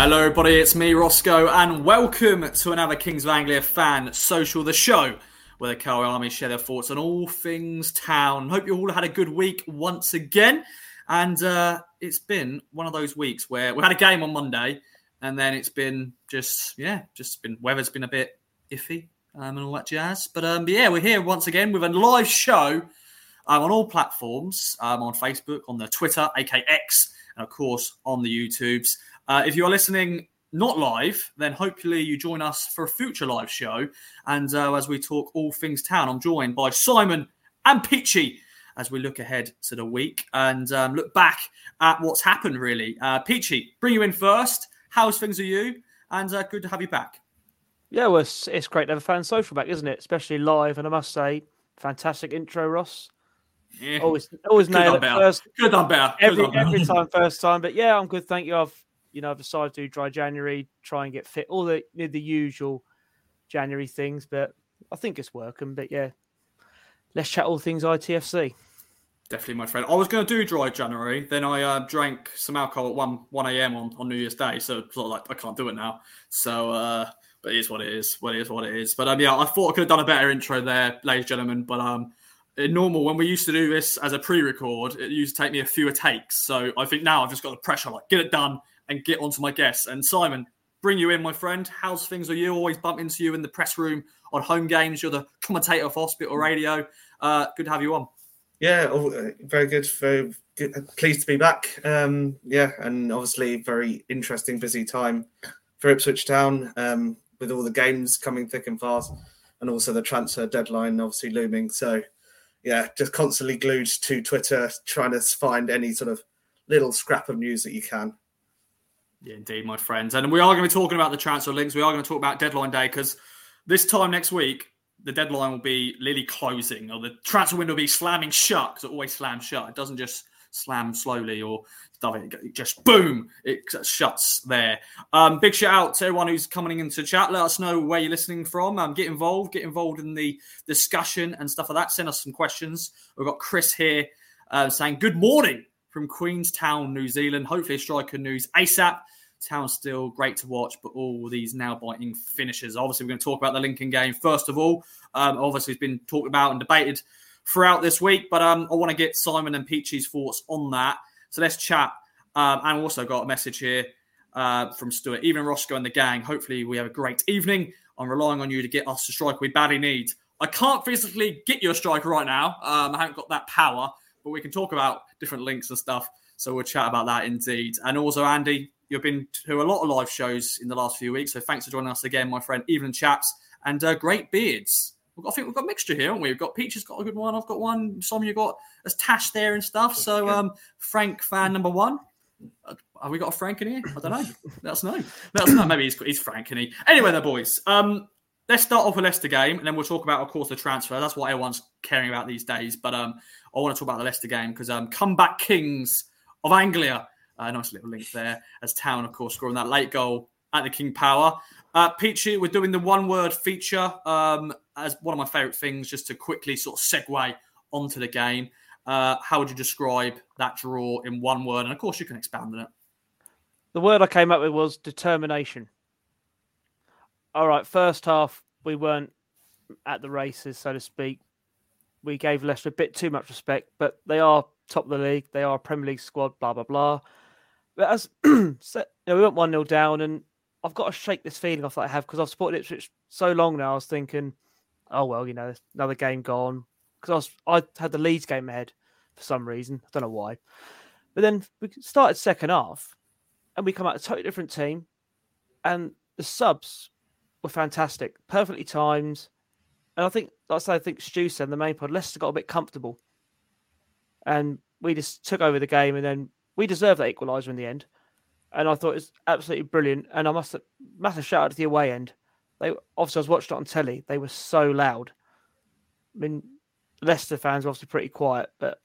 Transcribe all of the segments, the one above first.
Hello, everybody. It's me, Roscoe, and welcome to another Kings of Anglia fan social, the show where the Cowboy Army share their thoughts on all things town. Hope you all had a good week once again. And uh, it's been one of those weeks where we had a game on Monday, and then it's been just, yeah, just been weather's been a bit iffy um, and all that jazz. But, um, but yeah, we're here once again with a live show um, on all platforms um, on Facebook, on the Twitter, aka X, and of course on the YouTubes. Uh, if you are listening not live, then hopefully you join us for a future live show. And uh, as we talk all things town, I'm joined by Simon and Peachy as we look ahead to the week and um, look back at what's happened, really. Uh, Peachy, bring you in first. How's things are you? And uh, good to have you back. Yeah, well, it's, it's great to have a fan social back, isn't it? Especially live. And I must say, fantastic intro, Ross. Yeah. Always, always nail it first. Good on better. Every, every time, first time. But yeah, I'm good. Thank you. I've you know, I've decided to do dry January, try and get fit, all the you know, the usual January things, but I think it's working. But yeah, let's chat all things ITFC. Definitely, my friend. I was going to do dry January, then I uh, drank some alcohol at one one a.m. on, on New Year's Day, so sort of like I can't do it now. So, uh, but it is what it is. What it is what it is. But um, yeah, I thought I could have done a better intro there, ladies and gentlemen. But um, in normal when we used to do this as a pre-record, it used to take me a fewer takes. So I think now I've just got the pressure, like get it done, and get onto my guests. And Simon, bring you in, my friend. How's things? Are you always bump into you in the press room on home games? You're the commentator of Hospital Radio. Uh, good to have you on. Yeah, oh, uh, very good. Very good. Uh, pleased to be back. Um, yeah, and obviously very interesting, busy time for Ipswich Town um, with all the games coming thick and fast, and also the transfer deadline obviously looming. So, yeah, just constantly glued to Twitter, trying to find any sort of little scrap of news that you can. Yeah, indeed, my friends. And we are going to be talking about the transfer links. We are going to talk about deadline day because this time next week, the deadline will be literally closing or the transfer window will be slamming shut because it always slams shut. It doesn't just slam slowly or stuff. It just boom, it shuts there. Um, big shout out to everyone who's coming into chat. Let us know where you're listening from. Um, get involved, get involved in the discussion and stuff like that. Send us some questions. We've got Chris here uh, saying, Good morning from Queenstown, New Zealand. Hopefully, striker news ASAP. Town still great to watch, but all these now biting finishes. Obviously, we're going to talk about the Lincoln game first of all. Um, obviously, it's been talked about and debated throughout this week, but um, I want to get Simon and Peachy's thoughts on that. So let's chat. Um, and also got a message here uh, from Stuart. Even Roscoe and the gang. Hopefully, we have a great evening. I'm relying on you to get us a striker we badly need. I can't physically get you a striker right now. Um, I haven't got that power, but we can talk about different links and stuff. So we'll chat about that indeed. And also, Andy, you've been to a lot of live shows in the last few weeks. So thanks for joining us again, my friend. Evening chaps and uh, great beards. I think we've got a mixture here, haven't we? We've got Peach has got a good one. I've got one. Some you got as Tash there and stuff. So um, Frank fan number one. Uh, have we got a Frank in here? I don't know. Let us know. Let us know. Maybe he's, he's Frank and he. Anyway, there, boys. Um, let's start off with Leicester game, and then we'll talk about, of course, the transfer. That's what everyone's caring about these days. But um, I want to talk about the Leicester game because um, comeback kings of Anglia. A nice little link there as Town, of course, scoring that late goal at the King Power. Uh, Peachy, we're doing the one word feature um, as one of my favourite things, just to quickly sort of segue onto the game. Uh, how would you describe that draw in one word? And of course, you can expand on it. The word I came up with was determination. All right, first half, we weren't at the races, so to speak. We gave Leicester a bit too much respect, but they are top of the league. They are a Premier League squad, blah, blah, blah. But as so, you know, we went 1 0 down, and I've got to shake this feeling off that I have because I've supported Ipswich so long now. I was thinking, oh, well, you know, another game gone. Because I, I had the Leeds game ahead for some reason. I don't know why. But then we started second half, and we come out a totally different team, and the subs were fantastic, perfectly timed. And I think, that's I think Stu said the main pod, Leicester got a bit comfortable and we just took over the game, and then we deserved that equaliser in the end. And I thought it was absolutely brilliant. And I must have, massive shout out to the away end. They obviously I was watching it on telly. They were so loud. I mean, Leicester fans were obviously pretty quiet, but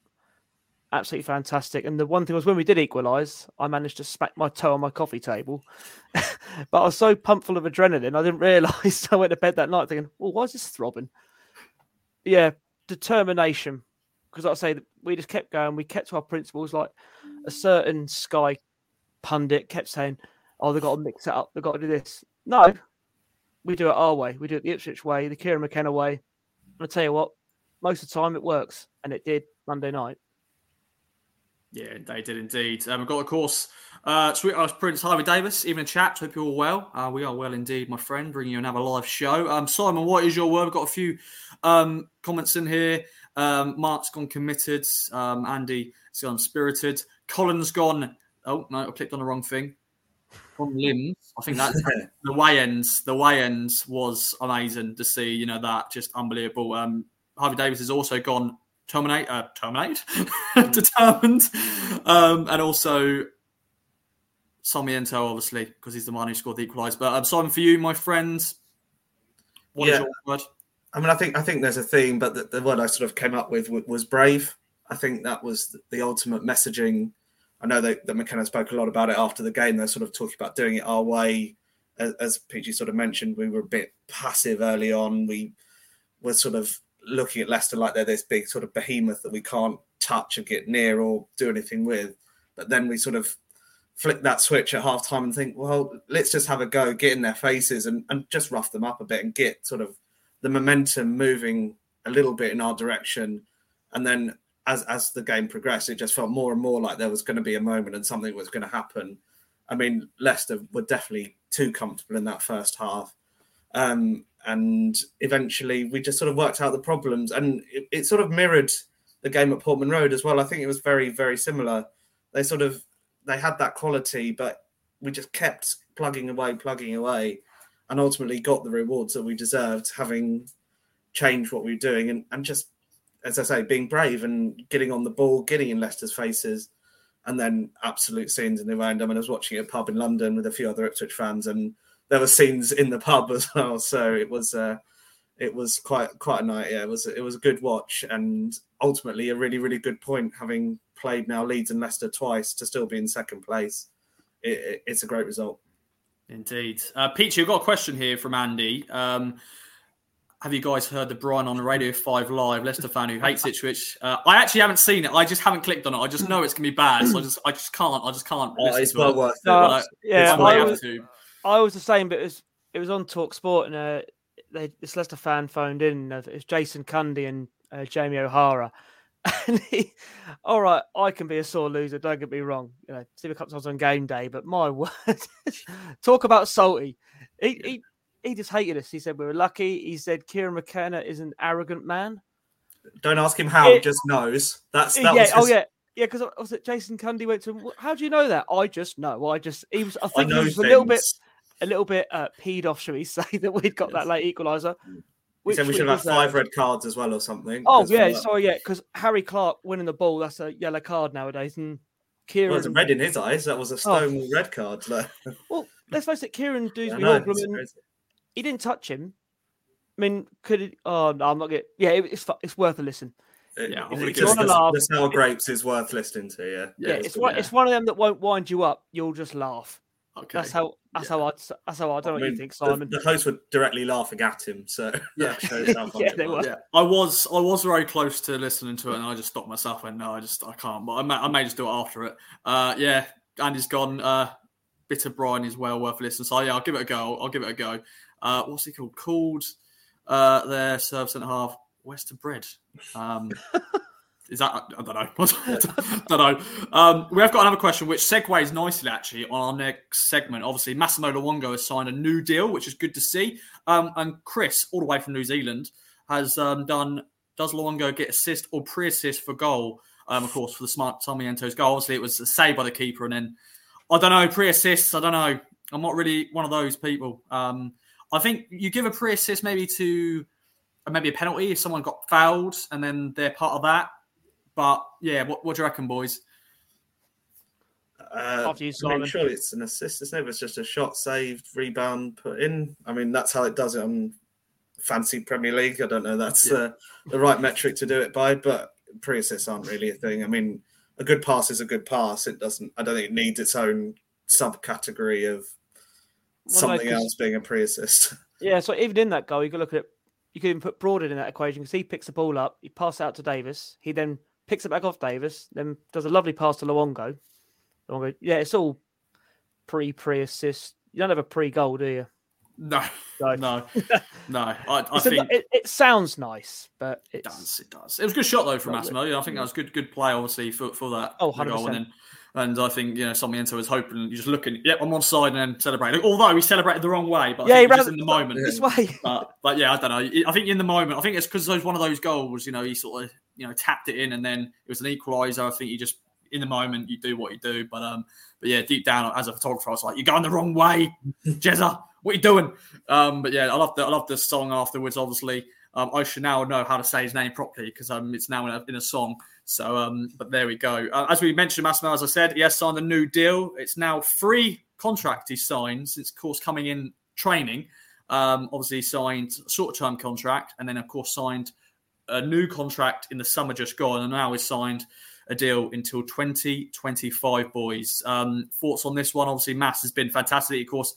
absolutely fantastic. And the one thing was when we did equalise, I managed to smack my toe on my coffee table. but I was so pumped full of adrenaline, I didn't realise I went to bed that night thinking, well, why is this throbbing? Yeah, determination because like I say, we just kept going. We kept to our principles. Like a certain Sky pundit kept saying, oh, they've got to mix it up, they've got to do this. No, we do it our way. We do it the Ipswich way, the Kieran McKenna way. And I tell you what, most of the time it works, and it did Monday night. Yeah, they did indeed. Um, we've got, of course, uh, Sweet Ice Prince Harvey Davis, even chat. Hope you're all well. Uh, we are well indeed, my friend, bringing you another live show. Um, Simon, what is your word? We've got a few um, comments in here. Um, Mark's gone committed. Um, Andy has gone spirited. Colin's gone. Oh, no, I clicked on the wrong thing. Gone limbs. I think that's the way ends. The way ends was amazing to see. You know, that just unbelievable. Um, Harvey Davis has also gone terminate, uh, terminate, determined, um, and also Sarmiento, obviously, because he's the man who scored the equaliser. But um, Simon, for you, my friends, what is Yeah. your word? I mean, I think I think there's a theme, but the, the word I sort of came up with was brave. I think that was the ultimate messaging. I know that, that McKenna spoke a lot about it after the game. They're sort of talking about doing it our way. As, as PG sort of mentioned, we were a bit passive early on. We were sort of looking at Leicester like they're this big sort of behemoth that we can't touch or get near or do anything with. But then we sort of flick that switch at half time and think, well, let's just have a go, get in their faces and, and just rough them up a bit and get sort of the momentum moving a little bit in our direction. And then as as the game progressed, it just felt more and more like there was going to be a moment and something was going to happen. I mean, Leicester were definitely too comfortable in that first half. Um, and eventually we just sort of worked out the problems. And it, it sort of mirrored the game at Portman Road as well. I think it was very, very similar. They sort of they had that quality, but we just kept plugging away, plugging away, and ultimately got the rewards that we deserved, having changed what we were doing and, and just, as I say, being brave and getting on the ball, getting in Leicester's faces, and then absolute scenes in the round. I mean, I was watching a pub in London with a few other Ipswich fans, and there were scenes in the pub as well. So it was uh, it was quite quite a night. Yeah, it was it was a good watch, and ultimately a really really good point. Having played now Leeds and Leicester twice to still be in second place, it, it, it's a great result. Indeed. Uh, Peachy, I've got a question here from Andy. Um, have you guys heard the Brian on Radio 5 Live, Leicester fan who hates Ipswich? Uh, I actually haven't seen it. I just haven't clicked on it. I just know it's going to be bad. So I just I just can't. I just can't. Oh, it's to well it. worth it. No, But I- yeah, I might I have was, to. I was the same, but it was it was on Talk Sport, and uh, they, this Leicester fan phoned in. Uh, it was Jason Cundy and uh, Jamie O'Hara. And he, all right, I can be a sore loser. Don't get me wrong. You know, see a couple times on game day, but my word, talk about salty. He, he he just hated us. He said we were lucky. He said Kieran McKenna is an arrogant man. Don't ask him how; he It- just knows. That's that yeah. was Oh yeah. Yeah, because was it Jason Cundy went to him. How do you know that? I just know. I just he was. I I think he know was a little bit things. A little bit uh, peed off, shall we say, that we'd got that late equaliser. He said we should have had five deserved. red cards as well, or something. Oh yeah, well. sorry, yeah, because Harry Clarke winning the ball, that's a yellow card nowadays, and Kieran. Well, it's a red in his eyes. That was a Oh. stone red card. Well, let's face it, Kieran I Dewsbury know, Hoglam, it's he didn't touch him. I mean, could it? Oh no, I'm not getting. Yeah, it, it's it's worth a listen. It- Yeah, I'm gonna it's just the, laugh. the sour grapes is worth listening to. Yeah, Yeah, it's one. It's one of them that won't wind you up. You'll just laugh. Okay. That's how. That's how I. That's how I don't know I what you think, Simon. The, hosts were directly laughing at him, so Yeah. that shows how funny Yeah, they were. Yeah, I was I was very close to listening to it, and I just stopped myself. And no, I just I can't. But I may, I may just do it after it. Uh, yeah, Andy's gone. Uh, Bitter Brian is well worth listening. So yeah, I'll give it a go. I'll give it a go. Uh, what's he called? Called uh, their serve centre half Western Bread. Um, is that I don't know. I don't know. Um, we have got another question, which segues nicely actually on our next segment. Obviously, Massimo Luongo has signed a new deal, which is good to see. Um, and Chris, all the way from New Zealand, has um, done. Does Luongo get assist or pre-assist for goal? Um, of course, for the smart Tommy Sarmiento's goal. Obviously, it was a save by the keeper, and then I don't know pre-assists. I don't know. I'm not really one of those people. Um, I think you give a pre-assist maybe to maybe a penalty if someone got fouled, and then they're part of that. But yeah, what, what do you reckon, boys? Uh, After you, I mean, surely it's an assist. It's never just a shot saved, rebound, put in. I mean, that's how it does it on fancy Premier League. I don't know that's Yeah. uh, the right metric to do it by, but pre-assists aren't really a thing. I mean, a good pass is a good pass. It doesn't. I don't think it needs its own subcategory of Well, no, else being a pre-assist. Yeah, so even in that goal, you could look at it. You could even put Broadhead in that equation because he picks the ball up, he passes out to Davis, he then picks it back off Davis, then does a lovely pass to Luongo. Luongo, yeah, it's all pre pre assist. You don't have a pre goal, do you? No, So- no, no. I, I It's a- think it, it sounds nice, but it does. It does. It was a good shot though from. Massimo. Yeah, I think that was good. Good play, obviously, for, for that. Oh, the goal. 100%. And, then, and I think you know Sarmiento was hoping. You're just looking. Yep, I'm on side and then celebrating. Although he celebrated the wrong way, but Yeah, think he ran- in the moment. this way. But but yeah, I don't know. I think in the moment, I think it's because those one of those goals. You know, he sort of you know tapped it in, and then it was an equaliser. I think you just in the moment you do what you do. But um, but yeah, deep down as a photographer, I was like, you're going the wrong way, Jezza. What are you doing? Um, but yeah, I love the I love the song afterwards. Obviously, um, I should now know how to say his name properly because um, it's now in a, in a song. So, um, but there we go. Uh, as we mentioned, Massimo, as I said, he has signed a new deal. It's now free contract he signed since, of course, coming in training. Um, obviously, signed short-term contract, and then, of course, signed a new contract in the summer just gone, and now he's signed a deal until 2025, boys. Um, thoughts on this one? Obviously, Mass has been fantastic. Of course,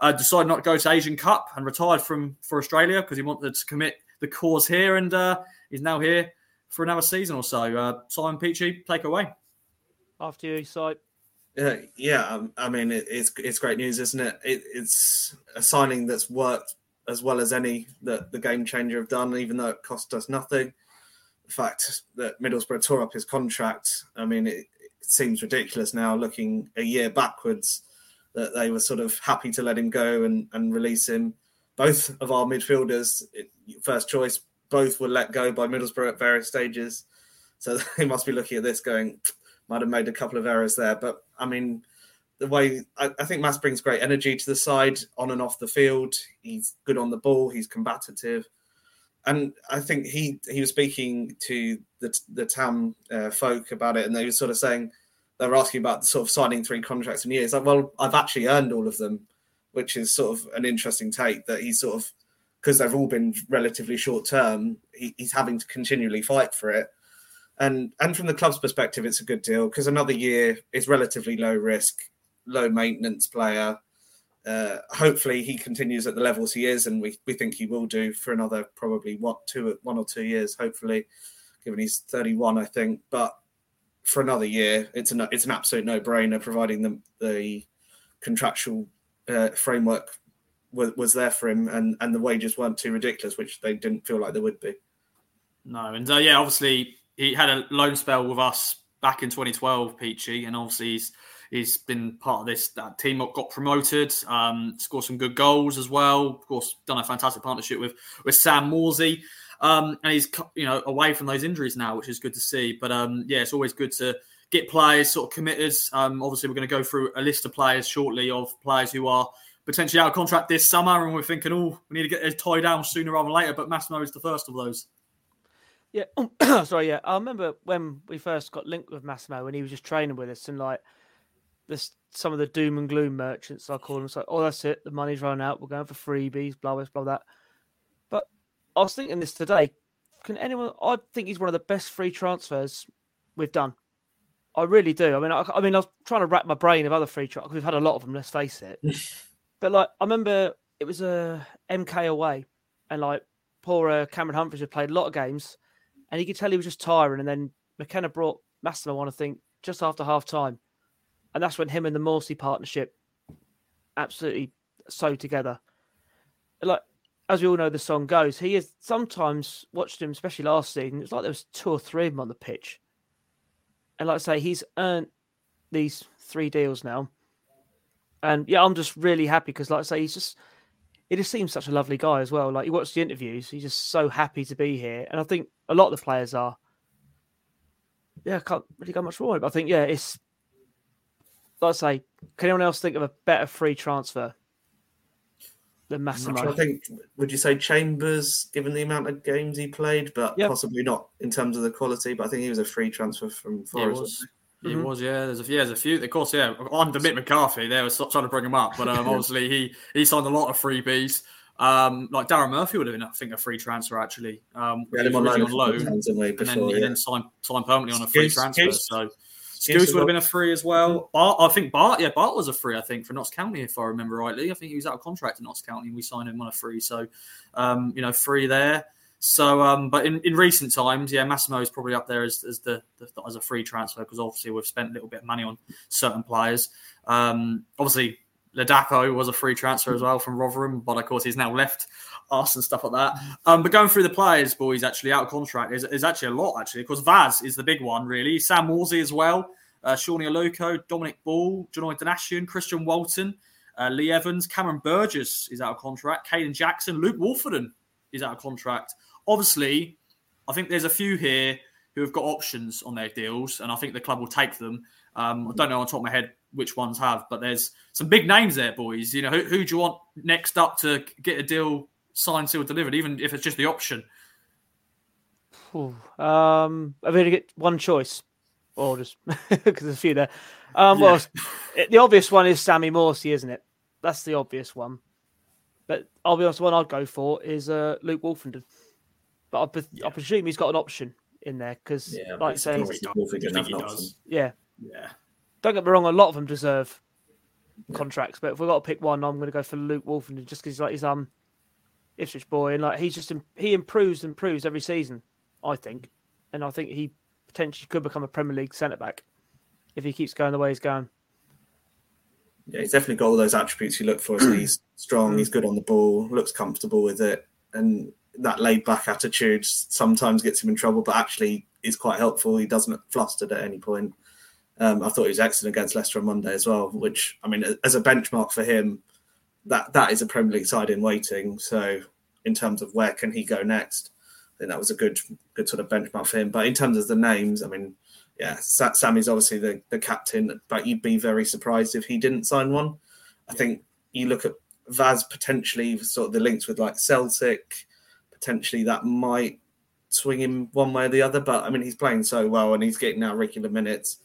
uh, decided not to go to Asian Cup and retired from for Australia because he wanted to commit the cause here, and uh, he's now here for another season or so. Uh, Simon Peachy, take away. After you, side. Uh, yeah, um, I mean it, it's it's great news, isn't it? it? It's a signing that's worked as well as any that the game changer have done, even though it cost us nothing. The fact that Middlesbrough tore up his contract, I mean, it, it seems ridiculous now. Looking a year backwards, that they were sort of happy to let him go and, and release him. Both of our midfielders, first choice, both were let go by Middlesbrough at various stages. So they must be looking at this going, might have made a couple of errors there. But I mean, the way I, I think Mass brings great energy to the side on and off the field. He's good on the ball. He's combative, and I think he he was speaking to the the Tam uh, folk about it, and they were sort of saying they were asking about sort of signing three contracts in years. Like, well, I've actually earned all of them, which is sort of an interesting take that he's sort of because they've all been relatively short term. He, he's having to continually fight for it and and from the club's perspective, it's a good deal because another year is relatively low risk, low maintenance player. Uh, hopefully, he continues at the levels he is, and we, we think he will do for another probably what two one or two years. Hopefully, given he's thirty one, I think. But for another year, it's an it's an absolute no brainer, providing the the contractual uh, framework was, was there for him, and and the wages weren't too ridiculous, which they didn't feel like they would be. No, and uh, yeah, obviously he had a loan spell with us back in 2012, Peachy, and obviously he's he's been part of this that team that got promoted, um, scored some good goals as well. Of course, done a fantastic partnership with with Sam Morsy, um, and he's you know away from those injuries now, which is good to see. But um, yeah, it's always good to get players sort of committed. Um, obviously, we're going to go through a list of players shortly of players who are potentially out of contract this summer, and we're thinking, oh, we need to get this tied down sooner rather than later. But Massimo is the first of those. Yeah, sorry. Yeah, I remember when we first got linked with Massimo when he was just training with us, and like this, some of the doom and gloom merchants, I call them, it's like, oh, that's it, the money's run out, we're going for freebies, blah blah blah that. But I was thinking this today. Can anyone? I think he's one of the best free transfers we've done. I really do. I mean, I, I mean, I was trying to wrap my brain of other free transfers. We've had a lot of them. Let's face it. but like, I remember it was a MK away, and like poor uh, Cameron Humphreys had played a lot of games, and you could tell he was just tiring. And then McKenna brought Massimo on, I think, just after half time, and that's when him and the Morsy partnership absolutely sewed together. Like as we all know, the song goes. He is sometimes watched him, especially last season. It's like there was two or three of them on the pitch, and like I say, he's earned these three deals now. And yeah, I'm just really happy because, like I say, he's just he just seems such a lovely guy as well. Like you watch the interviews, he's just so happy to be here, and I think a lot of the players are. Yeah, I can't really go much it, But I think yeah, it's. Like I say, can anyone else think of a better free transfer than Massimo? I think would you say Chambers, given the amount of games he played, but Yep. possibly not in terms of the quality. But I think he was a free transfer from Yeah, it Forest. was. It Mhm. was, yeah. There's a few. There's a few. Of course, yeah. Under Mick McCarthy, they were trying to bring him up, but um, obviously he he signed a lot of freebies. Um, like Daryl Murphy would have been, I think, a free transfer actually. Um, We he had him was on loan, on a couple loan, times, didn't we, and then he yeah. then signed signed permanently on a free Skuse- transfer. Skuse- So Skuse would have been a free as well. Bart, I think Bart, yeah, Bart was a free. I think for Notts County, if I remember rightly. I think he was out of contract at Notts County, and we signed him on a free. So, um, you know, free there. So, um, but in, in recent times, yeah, Massimo is probably up there as, as the, the as a free transfer because obviously we've spent a little bit of money on certain players. Um, obviously, Ladapo was a free transfer as well from Rotherham, but of course he's now left us and stuff like that. Um, but going through the players, boys, actually out of contract is, is actually a lot. Actually, of course, Vaz is the big one, really. Sam Morsy as well, uh, Shawnee Dominic Ball, Janoi Donacien, Christian Walton, uh, Lee Evans, Cameron Burgess is out of contract, Kayden Jackson, Luke Woolfenden is out of contract obviously, I think there's a few here who have got options on their deals, and I think the club will take them. Um, I don't know on top of my head which ones have, but there's some big names there, boys. You know, who, who do you want next up to get a deal signed, sealed, delivered, even if it's just the option? Ooh, um, I've only get one choice, or just because there's a few there. Um, yeah. Well, the obvious one is Sammy Morsy, isn't it? That's the obvious one. But I'll be honest, the one I'd go for is uh, Luke Woolfenden. But I, pre- yeah. I presume he's got an option in there because, yeah, like saying, yeah, yeah. Don't get me wrong, a lot of them deserve contracts, but if we've got to pick one, I'm going to go for Luke Woolfenden just because he's like he's um Ipswich boy and like he's just he improves and improves every season, I think, and I think he potentially could become a Premier League centre back if he keeps going the way he's going. Yeah, he's definitely got all those attributes you look for. He's strong, he's good on the ball, looks comfortable with it, and that laid back attitude sometimes gets him in trouble, but actually is quite helpful. He doesn't look flustered at any point. Um, I thought he was excellent against Leicester on Monday as well, which I mean, as a benchmark for him, that that is a Premier League side in waiting. So in terms of where can he go next, I think that was a good good sort of benchmark for him. But in terms of the names, I mean, yeah, Sammy's obviously the, the captain, but you'd be very surprised if he didn't sign one. I think you look at Vaz potentially sort of the links with like Celtic, potentially that might swing him one way or the other. But I mean, he's playing so well and he's getting now regular minutes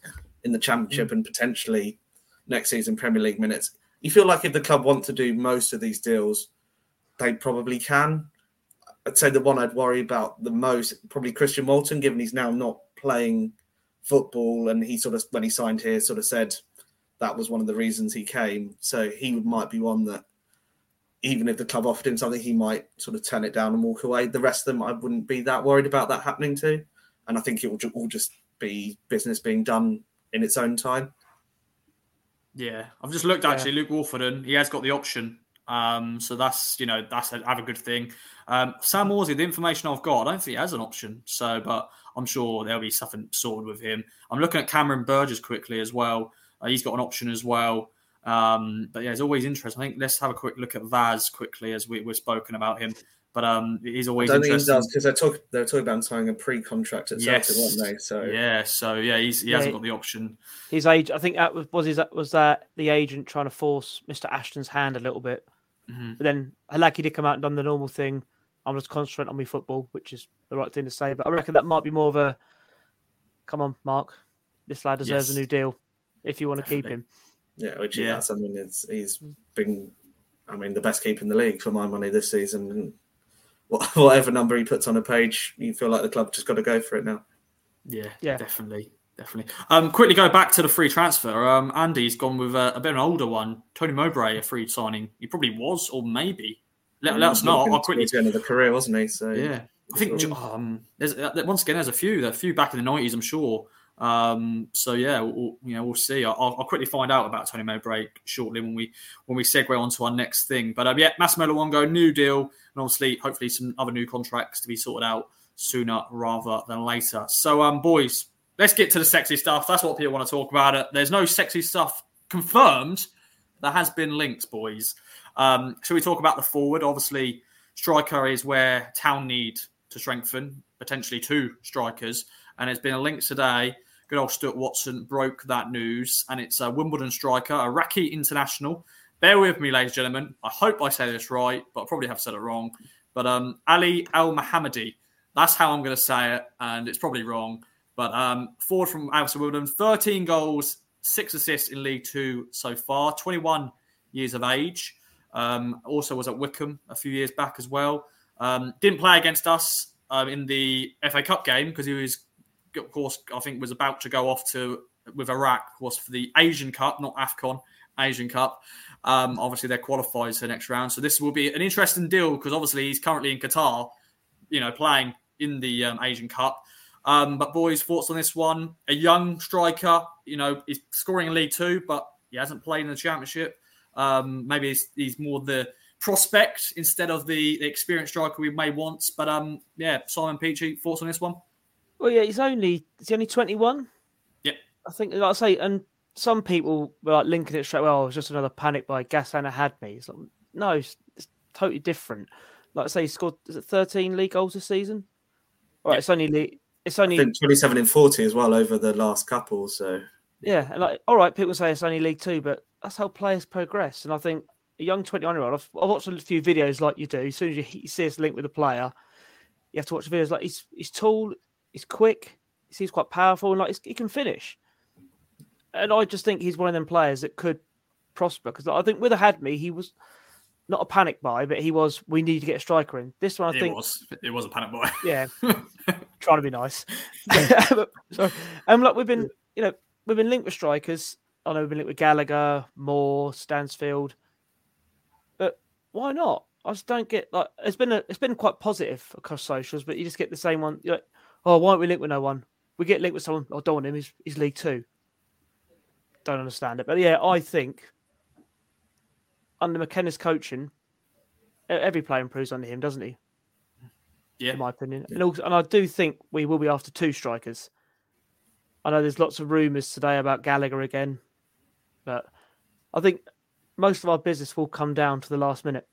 in the Championship mm. and potentially next season Premier League minutes. You feel like if the club want to do most of these deals, they probably can. I'd say the one I'd worry about the most probably Christian Walton, given he's now not playing football, and he sort of when he signed here sort of said that was one of the reasons he came. So he might be one that even if the club offered him something, he might sort of turn it down and walk away. The rest of them, I wouldn't be that worried about that happening to. And I think it will all just be business being done in its own time. Yeah, I've just looked actually. Yeah. Luke Woolfenden, he has got the option, um, so that's you know that's a, have a good thing. Um, Sam Morsy, the information I've got, I don't think he has an option. So, but I'm sure there'll be something sorted with him. I'm looking at Cameron Burgess quickly as well. Uh, he's got an option as well. Um, but yeah, it's always interesting. I think let's have a quick look at Vaz quickly as we, we're spoken about him. But um, he's always. I don't interesting. think he does because they're talking. They're talking about signing a pre-contract at yes. Celtic, weren't they? So yeah, so yeah, he's, he yeah, hasn't got the option. His age, I think that was was his, was that the agent trying to force Mr. Ashton's hand a little bit. Mm-hmm. But then Hladký did come out and done the normal thing. I'm just concentrating on my football, which is the right thing to say. But I reckon that might be more of a, come on, Mark, this lad deserves yes. a new deal if you want to keep him. Yeah, which yeah. that's I mean it's he's been I mean the best keeper in the league for my money this season and whatever number he puts on a page, you feel like the club just got to go for it now. Yeah, yeah, definitely, definitely. Um, quickly go back to the free transfer. Um, Andy's gone with a, a bit of an older one, Tony Mowbray, a free signing. He probably was, or maybe. Let, let us know. I'll quickly. the end of the career, wasn't he? So yeah, I think um, there's uh, once again there's a few, there a few back in the nineties, I'm sure. Um, so yeah, we'll, you know, we'll see. I'll, I'll, quickly find out about Tony Mowbray shortly when we when we segue on to our next thing. But um, yeah, Massimo Luongo, new deal, and obviously, hopefully, some other new contracts to be sorted out sooner rather than later. So, um, boys, let's get to the sexy stuff. That's what people want to talk about. There's no sexy stuff confirmed. There has been links, boys. Um, so we talk about the forward. Obviously, striker is where Town need to strengthen, potentially two strikers. And there's been a link today good old Stuart Watson broke that news, and it's a Wimbledon striker, Iraqi international. Bear with me, ladies and gentlemen. I hope I say this right, but I probably have said it wrong. But um, Ali Al Mohammadi, that's how I'm going to say it, and it's probably wrong. But um, forward from AFC Wimbledon, 13 goals, six assists in League Two so far, 21 years of age. Um, also was at Wycombe a few years back as well. Um, didn't play against us um, in the FA Cup game because he was of course, I think was about to go off to with Iraq, of course, for the Asian Cup, not AFCON, Asian Cup. Um, obviously, they're qualified for the next round. So this will be an interesting deal because obviously he's currently in Qatar you know, playing in the um, Asian Cup. Um, but boys, thoughts on this one? A young striker, you know, he's scoring in League Two, but he hasn't played in the Championship. Um, maybe he's, he's, more the prospect instead of the, the experienced striker we may want. But um, yeah, Simon Peachy, thoughts on this one? Well, yeah, he's only is he only twenty one? Yeah, I think like I say, and some people were like linking it straight. Well, oh, it was just another panic by Ghassan AkHadmi. It's like, no, it's, it's, totally different. Like I say, he scored is it thirteen league goals this season? All right, yeah. it's only it's only twenty-seven in forty as well over the last couple. So yeah, and like all right, people say it's only League Two, but that's how players progress. And I think a young twenty-one-year-old, I've, I've, watched a few videos like you do. As soon as you, you see us link with a player, you have to watch videos like he's he's tall, he's quick, he seems quite powerful, and like he can finish. And I just think he's one of them players that could prosper because I think with AkHadmi, he was not a panic buy, but he was. We need to get a striker in. This one, I it think, was. It was a panic buy. Yeah, trying to be nice. so, and like we've been, you know, we've been linked with strikers. I know we've been linked with Gallagher, Moore, Stansfield, but why not? I just don't get like it's been a it's been quite positive across socials, but you just get the same one. You're like, oh, why aren't we linked with no one? We get linked with someone. I don't want him. He's, he's League Two. Don't understand it, but yeah, I think under McKenna's coaching, every player improves under him, doesn't he? Yeah, in my opinion, and also, and I do think we will be after two strikers. I know there's lots of rumours today about Gallagher again, but I think most of our business will come down to the last minute.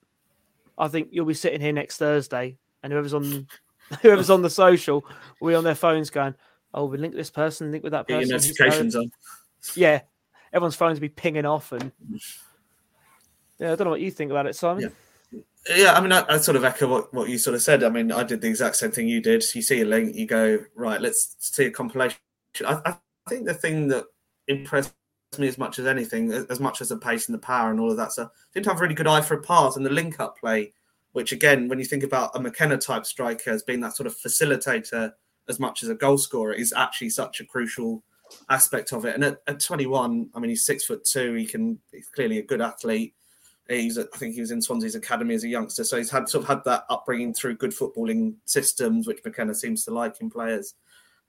I think you'll be sitting here next Thursday, and whoever's on whoever's on the social will be on their phones going, "Oh, we link this person, link with that person." Get notifications on. Yeah, everyone's phones be pinging off, and yeah, I don't know what you think about it, Simon. Yeah. Yeah, I mean, I, I, sort of echo what, what you sort of said. I mean, I did the exact same thing you did. You see a link, you go, right, let's see a compilation. I, I think the thing that impressed me as much as anything, as much as the pace and the power and all of that stuff, I to have a really good eye for a pass and the link up play, which again, when you think about a McKenna type striker as being that sort of facilitator as much as a goal scorer, is actually such a crucial aspect of it. And at, at 21, I mean, he's six foot two. He can, he's clearly a good athlete. He's, I think he was in Swansea's academy as a youngster, so he's had sort of had that upbringing through good footballing systems, which McKenna seems to like in players.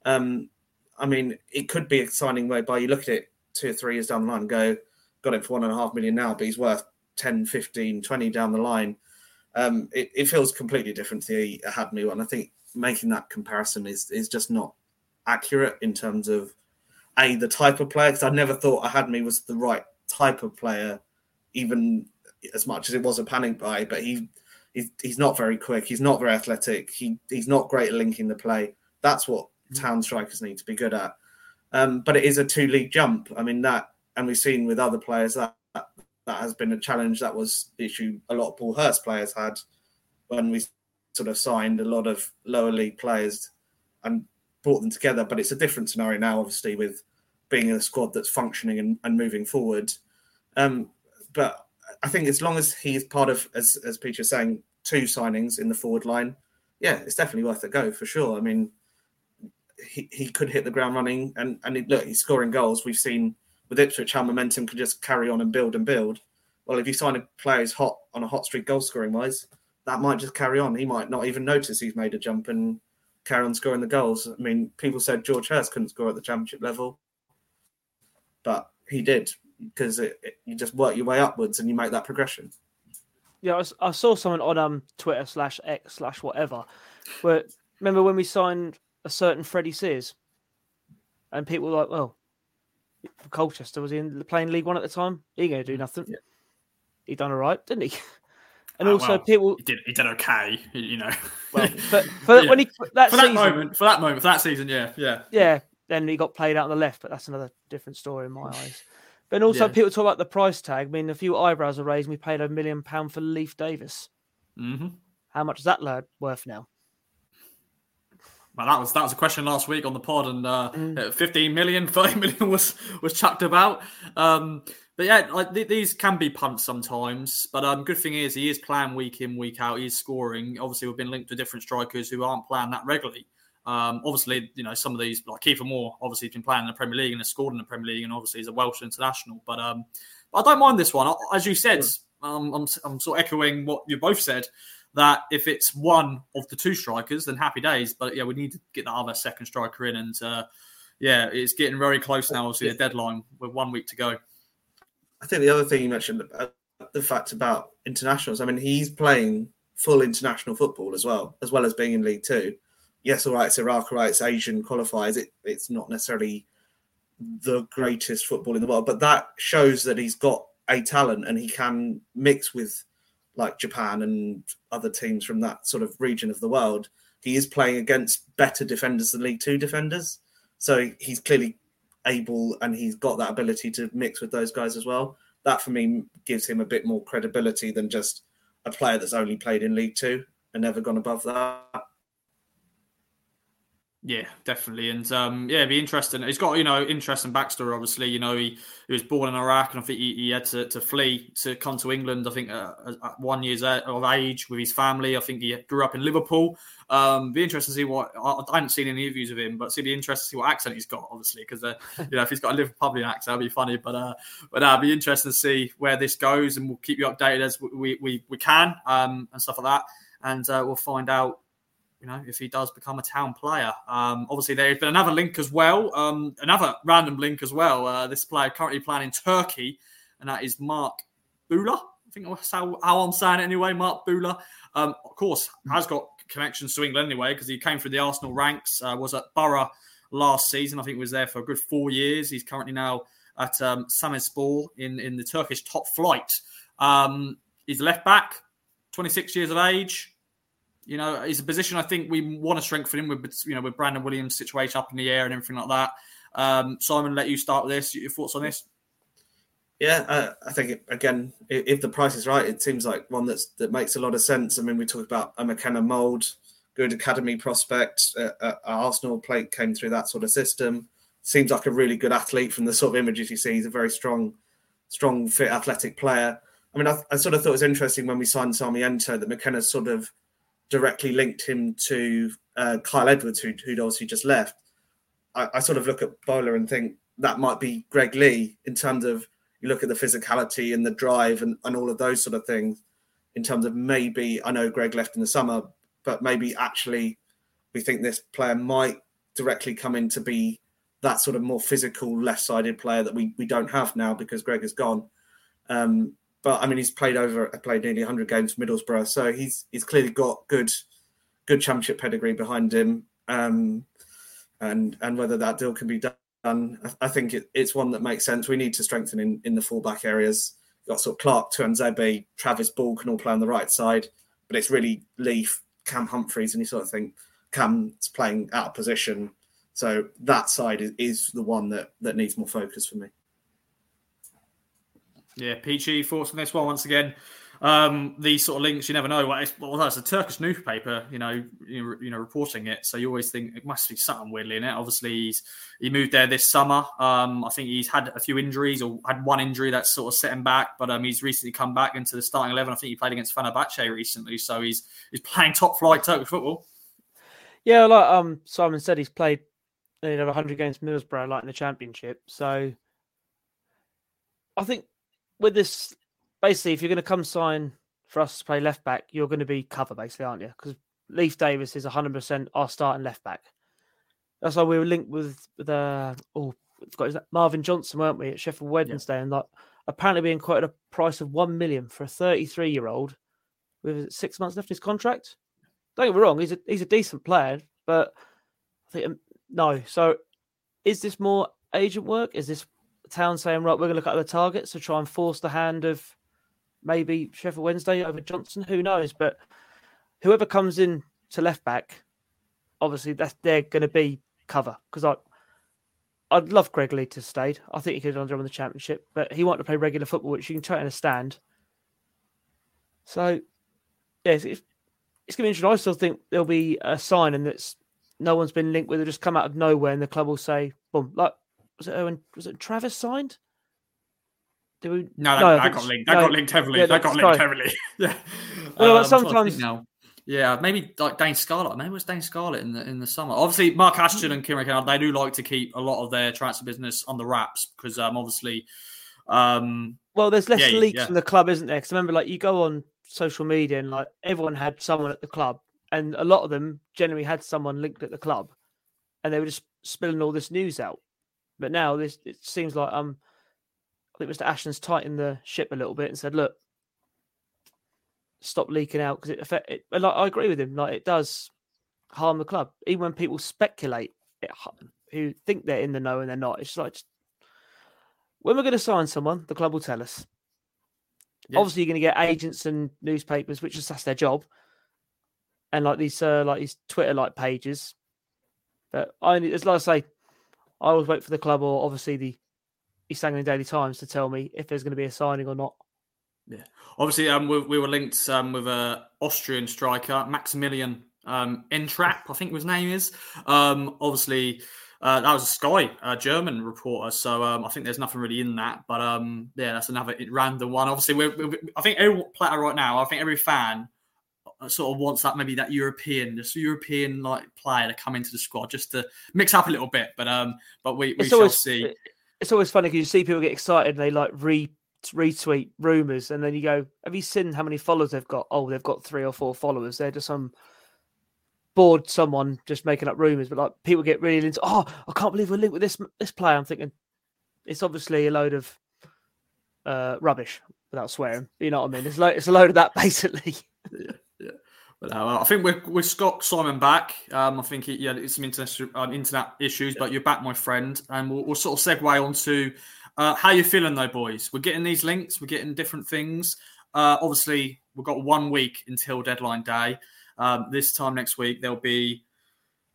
Um, I mean, it could be a signing whereby you look at it two or three years down the line and go, got him for one and a half million now, but he's worth 10, 15, 20 down the line. Um, it, it, feels completely different to the AkHadmi one. I think making that comparison is is just not accurate in terms of a the type of player because I never thought AkHadmi was the right type of player, even as much as it was a panic buy. But he he's, he's not very quick. He's not very athletic. He he's not great at linking the play. That's what mm-hmm. town strikers need to be good at. Um, but it is a two league jump. I mean that, and we've seen with other players that that has been a challenge. That was the issue a lot of Paul Hurst players had when we sort of signed a lot of lower league players and brought them together. But it's a different scenario now, obviously, with being in a squad that's functioning and, and moving forward. Um, but I think as long as he's part of, as as Peter saying, two signings in the forward line, yeah, it's definitely worth a go for sure. I mean, he, he could hit the ground running, and and look, he's scoring goals. We've seen with Ipswich how momentum can just carry on and build and build. Well, if you sign a player who's hot on a hot streak goal scoring wise, that might just carry on. He might not even notice he's made a jump and carry on scoring the goals. I mean, people said George Hirst couldn't score at the championship level, but he did because it, it, you just work your way upwards and you make that progression. Yeah, I, I saw someone on um Twitter slash X slash whatever, where remember when we signed a certain Freddie Sears, and people were like, "Well, Colchester was he in the playing League One at the time? He going to do nothing. Yeah. He done all right, didn't he?" And oh, also, well, people he did he did okay, you know. Well, but for yeah. when he that for season, moment, for that moment, for that season, yeah, yeah, yeah. Then he got played out on the left, but that's another different story in my eyes. But also, yeah. people talk about the price tag. I mean, a few eyebrows are raised. We paid a million pound for Leif Davis. Mm-hmm. How much is that lad worth now? Well, that was that was a question last week on the pod, and uh, mm. 15 million, 30 million was was chucked about. Um, but yeah, like th- these can be punts sometimes. But um, good thing is he is playing week in, week out. He's scoring. Obviously, we've been linked to different strikers who aren't playing that regularly. Um, obviously, you know, some of these, like Kieffer Moore, obviously he's been playing in the Premier League and has scored in the Premier League, and obviously he's a Welsh international. But um, I don't mind this one. As you said, um, I'm, I'm sort of echoing what you both said. That if it's one of the two strikers, then happy days. But yeah, we need to get the other second striker in, and uh, yeah, it's getting very close now. Obviously, the deadline with one week to go. I think the other thing you mentioned, uh, the fact about internationals. I mean, he's playing full international football as well, as well as being in League Two. Yes, all right, it's Iraq, all right, it's Asian qualifiers. It, it's not necessarily the greatest football in the world, but that shows that he's got a talent and he can mix with like Japan and other teams from that sort of region of the world. He is playing against better defenders than League Two defenders, so he's clearly able and he's got that ability to mix with those guys as well. That for me gives him a bit more credibility than just a player that's only played in League Two and never gone above that. Yeah, definitely, and um, yeah, it'd be interesting. He's got you know interesting backstory. Obviously, you know he, he was born in Iraq, and I think he, he had to, to flee to come to England. I think uh, at one years of age with his family. I think he grew up in Liverpool. Um, be interesting to see what I, I haven't seen any interviews of him, but it'd be interesting to see what accent he's got. Obviously, because uh, you know if he's got a Liverpudlian accent, that'd be funny. But uh, but uh, it'd be interesting to see where this goes, and we'll keep you updated as we we, we can um, and stuff like that, and uh, we'll find out you know, if he does become a town player. Um, obviously, there's been another link as well, um, another random link as well. Uh, this player currently playing in Turkey, and that is Marc Bola. I think that's how, how I'm saying it anyway. Marc Bola, um, of course, has got connections to England anyway because he came through the Arsenal ranks. Uh, was at Borough last season. I think he was there for a good four years. He's currently now at um, in in the Turkish top flight. Um, he's left back, 26 years of age. You know, it's a position I think we want to strengthen him with, you know, with Brandon Williams' situation up in the air and everything like that. Um, Simon, let you start with this. Your thoughts on this? Yeah, uh, I think again, if the price is right, it seems like one that's that makes a lot of sense. I mean, we talked about a McKenna Mould, good academy prospect. Uh, uh, Arsenal plate came through that sort of system. Seems like a really good athlete from the sort of images you see. He's a very strong, strong, fit, athletic player. I mean, I, I sort of thought it was interesting when we signed Sarmiento that McKenna sort of directly linked him to uh, Kyle Edwards, who, who'd obviously just left. I, I, sort of look at Bola and think that might be Greg Leigh in terms of you look at the physicality and the drive and, and all of those sort of things. In terms of maybe, I know Greg left in the summer, but maybe actually we think this player might directly come in to be that sort of more physical, left-sided player that we, we don't have now because Greg is gone. Um, but I mean, he's played over, played nearly 100 games for Middlesbrough, so he's he's clearly got good, good championship pedigree behind him. Um, and and whether that deal can be done, I, think it, it's one that makes sense. We need to strengthen in, in the fullback areas. You've got sort of Clarke, Tuanzebe, Travis Ball can all play on the right side, but it's really Leif, Cam Humphreys, and you sort of think Cam's playing out of position. So that side is, is the one that that needs more focus for me. Yeah, Peachy, thoughts on this one once again. Um, these sort of links, you never know. Well, that's a Turkish newspaper, you know, you, you know, reporting it. So you always think it must be something weirdly in it. Obviously, he's he moved there this summer. Um, I think he's had a few injuries or had one injury that's sort of set him back. But um, he's recently come back into the starting eleven. I think he played against Fenerbahce recently, so he's he's playing top flight Turkish football. Yeah, like um Simon said, he's played you know 100 games Middlesbrough, like in the Championship. So I think with this, basically, if you're going to come sign for us to play left back, you're going to be cover, basically, aren't you? Because Leif Davis is 100% our starting left back. That's why we were linked with the oh, got Marvin Johnson, weren't we, at Sheffield Wednesday, yeah. and like apparently being quoted a price of one million for a 33 year old with six months left in his contract. Don't get me wrong, he's a he's a decent player, but I think um, no. So, is this more agent work? Is this town saying, right, we're going to look at the targets to try and force the hand of maybe Sheffield Wednesday over Johnson. Who knows? But whoever comes in to left back, obviously that's they're going to be cover because I. I'd love Greg Leigh to stay. I think he could have done in the championship, but he wanted to play regular football, which you can totally understand. So, yeah, it's, it's, going to be interesting. I still think there'll be a sign, and that's no one's been linked with. It'll just come out of nowhere, and the club will say, "Boom!" Like was it Owen? Was it Travis signed? Did we? No, that, no, that got linked. That no, got linked heavily. Yeah, that got linked heavily. yeah. Well, um, sometimes now. Yeah, maybe like Dane Scarlett. Maybe it was Dane Scarlett in the in the summer. Obviously, Mark Ashton and Kieran McKenna, they do like to keep a lot of their transfer business on the wraps because um, obviously, um, well, there's less yeah, leaks yeah. from the club, isn't there? Because remember, like you go on social media, and like everyone had someone at the club, and a lot of them generally had someone linked at the club, and they were just spilling all this news out. But now this it seems like um, I think Mr. Ashton's tightened the ship a little bit and said, "Look, stop leaking out because it affect it." Like, I agree with him. Like it does harm the club, even when people speculate it, who think they're in the know and they're not. It's like just, when we're going to sign someone, the club will tell us. Yeah. Obviously, you're going to get agents and newspapers, which is that's their job, and like these uh, like these Twitter like pages. But I only, as like I say, I always wait for the club or obviously the East Anglian Daily Times to tell me if there's going to be a signing or not. Yeah, obviously, um, we, we were linked um, with a Austrian striker, Maximilian um, Entrup, I think his name is. Um, obviously, uh, that was a Sky uh, German reporter, so um, I think there's nothing really in that. But um, yeah, that's another random one. Obviously, we're, we're, I think every player right now, I think every fan sort of wants that maybe that European, this European like player to come into the squad just to mix up a little bit. But um, but we, we shall always, see. It's always funny because you see people get excited and they like re retweet rumors, and then you go, "Have you seen how many followers they've got? Oh, they've got three or four followers. They're just some bored someone just making up rumors, but like people get really into, oh, I can't believe we're linked with this this player. I'm thinking it's obviously a load of uh, rubbish without swearing. You know what I mean? It's like it's a load of that basically. But uh, I think we're we've got Simon back. Um, I think it, yeah, it's some internet um, internet issues, but you're back, my friend, and we'll, we'll sort of segue onto uh, how you're feeling though, boys. We're getting these links, we're getting different things. Uh, obviously, we've got one week until deadline day. Um, this time next week, there'll be,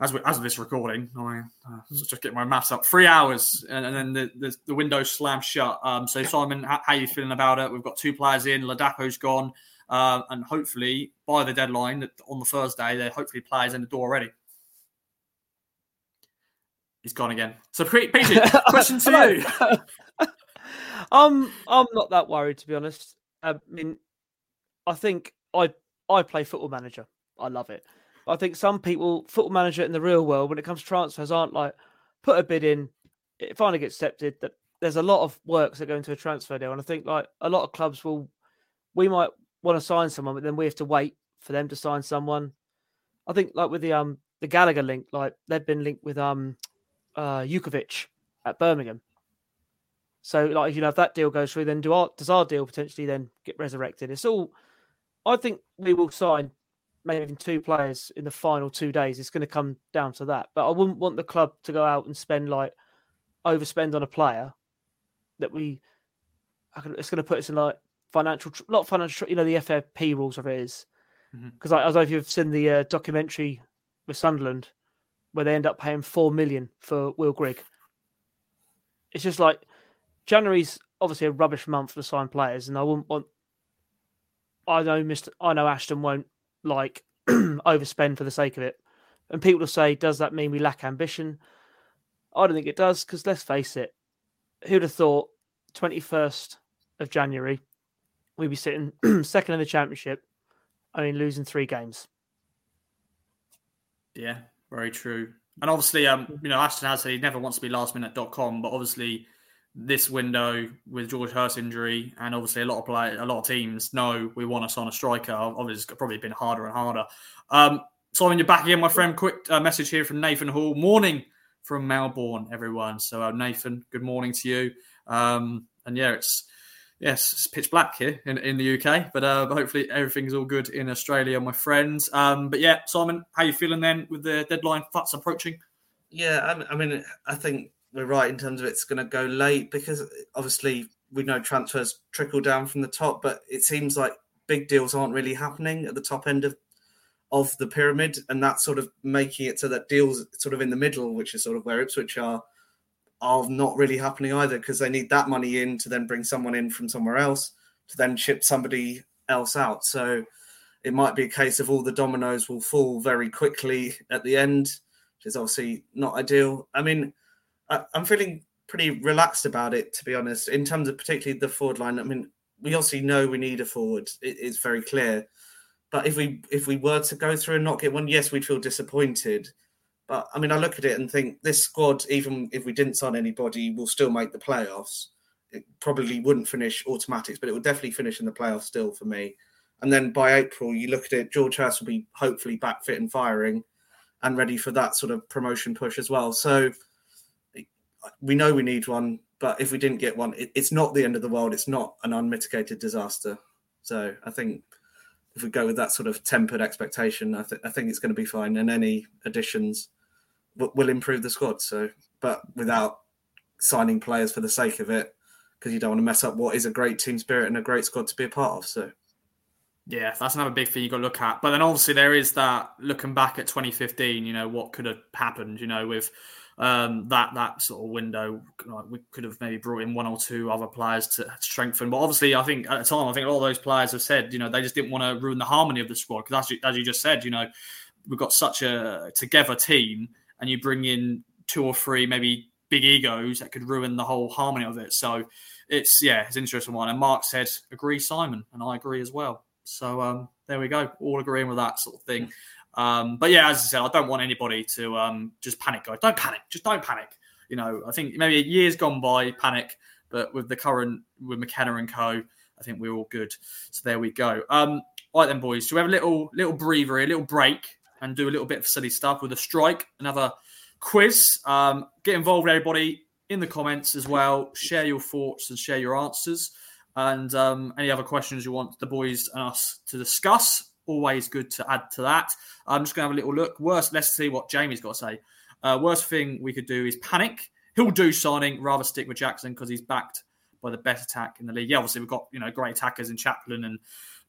as, we, as of this recording, I uh, just get my maths up, three hours, and, and then the, the, the, window slams shut. Um, so, Simon, how, how, you feeling about it? We've got two players in, Ladapo's gone, uh, and hopefully by the deadline on the Thursday, there hopefully players in the door already. He's gone again. So, Peter, question to you. um, I'm not that worried to be honest. I mean, I think I I play Football Manager. I love it. I think some people, football manager in the real world, when it comes to transfers, aren't like put a bid in, it finally gets accepted. That there's a lot of works that go into a transfer deal, and I think like a lot of clubs will, we might want to sign someone, but then we have to wait for them to sign someone. I think like with the um the Gallagher link, like they've been linked with um uh Jutkiewicz at Birmingham. So like if you know if that deal goes through, then do our does our deal potentially then get resurrected? It's all. I think we will sign maybe even two players in the final two days. It's going to come down to that. But I wouldn't want the club to go out and spend like overspend on a player that we. It's going to put us in like financial, not financial. You know the FFP rules of it is because mm-hmm. I, I don't know if you've seen the uh, documentary with Sunderland where they end up paying four million for Will Grigg. It's just like January's obviously a rubbish month to sign players, and I wouldn't want. I know Mr. I know Ashton won't like overspend for the sake of it. And people will say, does that mean we lack ambition? I don't think it does, because let's face it, who'd have thought 21st of January we'd be sitting second in the championship, only losing three games. Yeah, very true. And obviously, um, you know, Ashton has said he never wants to be lastminute.com, but obviously this window with George Hirst injury, and obviously a lot of play, a lot of teams know we want us on a striker. Obviously, it's probably been harder and harder. Um, Simon, you're back again, my friend. Quick uh, message here from Nathan Hall. Morning from Melbourne, everyone. So, uh, Nathan, good morning to you. Um, and yeah, it's yes, it's pitch black here in, in the UK, but uh, hopefully everything's all good in Australia, my friends. Um, but yeah, Simon, how you feeling then with the deadline fast approaching? Yeah, I mean, I think we're right in terms of it's going to go late because obviously we know transfers trickle down from the top, but it seems like big deals aren't really happening at the top end of of the pyramid, and that's sort of making it so that deals sort of in the middle, which is sort of where Ipswich are, are not really happening either because they need that money in to then bring someone in from somewhere else to then ship somebody else out. So it might be a case of all the dominoes will fall very quickly at the end, which is obviously not ideal. I mean, I, am feeling pretty relaxed about it, to be honest, in terms of particularly the forward line. I mean, we obviously know we need a forward; it, it's very clear. But if we if we were to go through and not get one, yes, we'd feel disappointed. But I mean, I look at it and think this squad, even if we didn't sign anybody, will still make the playoffs. It probably wouldn't finish automatics, but it would definitely finish in the playoffs still for me. And then by April, you look at it, George Hirst will be hopefully back fit and firing and ready for that sort of promotion push as well. So we know we need one, but if we didn't get one, it, it's not the end of the world. It's not an unmitigated disaster. So I think if we go with that sort of tempered expectation, I, th- I think it's going to be fine. And any additions will improve the squad. So, but without signing players for the sake of it, because you don't want to mess up what is a great team spirit and a great squad to be a part of. So. Yeah, that's another big thing you got to look at. But then obviously there is that looking back at 2015, you know, what could have happened, you know, with um, that that sort of window. Like we could have maybe brought in one or two other players to strengthen. But obviously, I think at the time, I think all those players have said, you know, they just didn't want to ruin the harmony of the squad because as, as you just said, you know, we've got such a together team, and you bring in two or three maybe big egos that could ruin the whole harmony of it. So it's yeah, it's an interesting one. And Mark said, agree, Simon, and I agree as well. So um, there we go, all agreeing with that sort of thing. Um, but yeah, as I said, I don't want anybody to um, just panic, guys. Don't panic, just don't panic. You know, I think maybe years gone by, panic, but with the current with McKenna and co, I think we're all good. So there we go. Um, all right then, boys. So we have a little little breather, a little break, and do a little bit of silly stuff with a strike, another quiz. Um, get involved, everybody, in the comments as well. Share your thoughts and share your answers and um, any other questions you want the boys and us to discuss. Always good to add to that. I'm just going to have a little look. Worst, let's see what Jamie's got to say. Uh, worst thing we could do is panic. He'll do signing, rather stick with Jackson because he's backed by the best attack in the league. Yeah, obviously we've got you know great attackers in Chaplin and